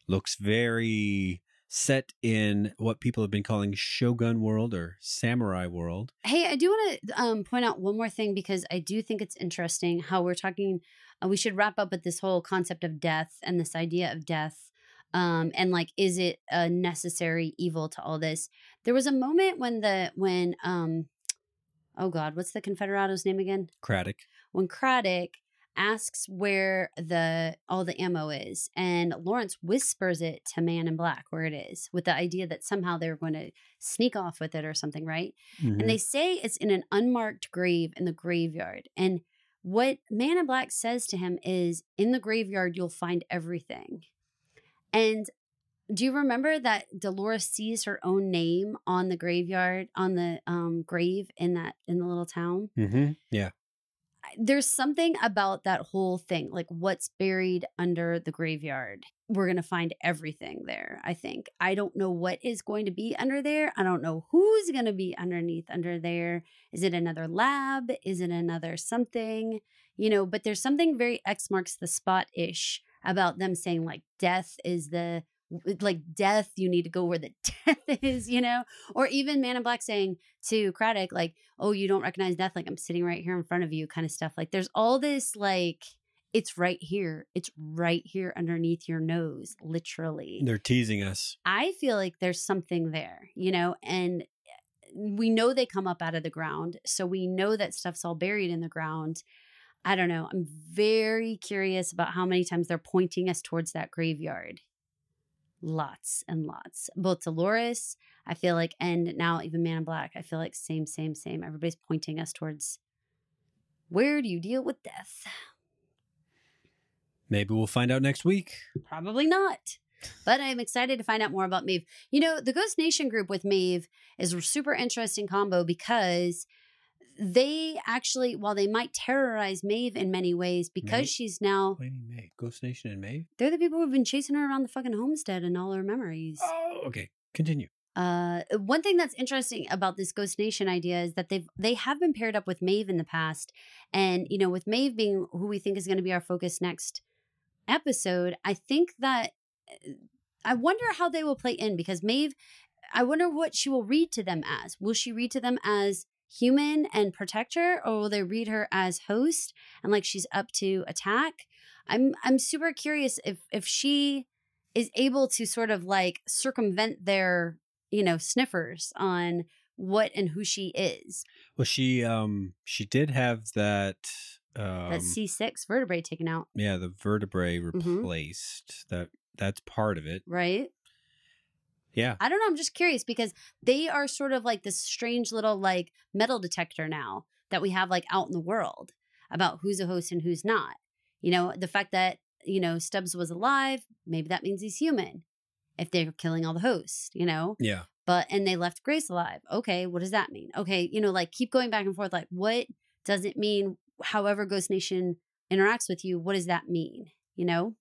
looks very set in what people have been calling Shogun World or Samurai World. Hey, I do want to um, point out one more thing because I do think it's interesting how we're talking. Uh, we should wrap up with this whole concept of death and this idea of death. Um, and like, is it a necessary evil to all this? There was a moment when the when um, oh God, what's the Confederado's name again? Craddock. When Craddock asks where the all the ammo is, and Lawrence whispers it to Man in Black where it is, with the idea that somehow they're going to sneak off with it or something, right? Mhm. and they say it's in an unmarked grave in the graveyard. And what Man in Black says to him is, "In the graveyard, you'll find everything." And do you remember that Dolores sees her own name on the graveyard on the um, grave in that in the little town? Mhm. Yeah. There's something about that whole thing, like what's buried under the graveyard. We're going to find everything there, I think. I don't know what is going to be under there. I don't know who's going to be underneath under there. Is it another lab? Is it another something? You know, but there's something very X marks the spot ish about them saying like death is the like death you need to go where the death is you know? Or even man in black saying to craddock like oh you don't recognize death like i'm sitting right here in front of you kind of stuff. Like there's all this like it's right here. It's right here underneath your nose literally. They're teasing us. i feel like there's something there you know? And eh, we know they come up out of the ground so we know that stuff's all buried in the ground. I don't know. I'm very curious about how many times they're pointing us towards that graveyard lots and lots both dolores i feel like and now even man in black i feel like same same same everybody's pointing us towards where do you deal with death Maybe we'll find out next week. Probably not. But I'm excited to find out more about Maeve. You know, the Ghost Nation group with Maeve is a super interesting combo because they actually, while they might terrorize Maeve in many ways, because Maeve? she's now, What do you mean May? Ghost Nation and May? they're the people who've been chasing her around the fucking homestead and all her memories. Oh, okay. Continue. Uh, one thing that's interesting about this Ghost Nation idea is that they've they have been paired up with Maeve in the past, and you know, with Maeve being who we think is going to be our focus next episode, I think that I wonder how they will play in because Maeve, I wonder what she will read to them as. Will she read to them as human and protect her or will they read her as host and like she's up to attack? I'm I'm super curious if if she is able to sort of like circumvent their you know sniffers on what and who she is. Well, she um she did have that um that C6 vertebrae taken out, yeah the vertebrae replaced. That that's part of it. right? Yeah. I don't know. I'm just curious because they are sort of like this strange little like metal detector now that we have like out in the world about who's a host and who's not. You know, the fact that, you know, Stubbs was alive, maybe that means he's human if they're killing all the hosts, you know? Yeah. But, and they left Grace alive. Okay, what does that mean? Okay, you know, like keep going back and forth. Like, what does it mean? However, Ghost Nation interacts with you, what does that mean? You know?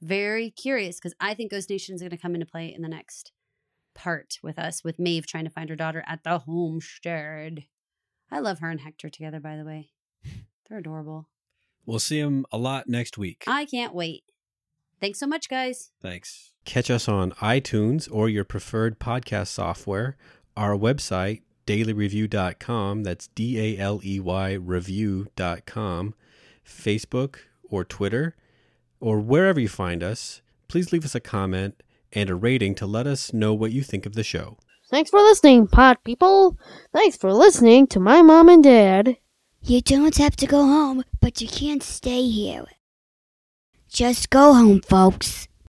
Very curious because I think Ghost Nation is going to come into play in the next part with us, with Maeve trying to find her daughter at the homestead. I love her and Hector together, by the way. They're adorable. We'll see them a lot next week. I can't wait. Thanks so much, guys. Thanks. Catch us on iTunes or your preferred podcast software. Our website, daleyreview.com. That's D A L E Y review.com. Facebook or Twitter or wherever you find us. Please leave us a comment and a rating to let us know what you think of the show. Thanks for listening, pod people. Thanks for listening to my mom and dad. You don't have to go home, but you can't stay here. Just go home, folks.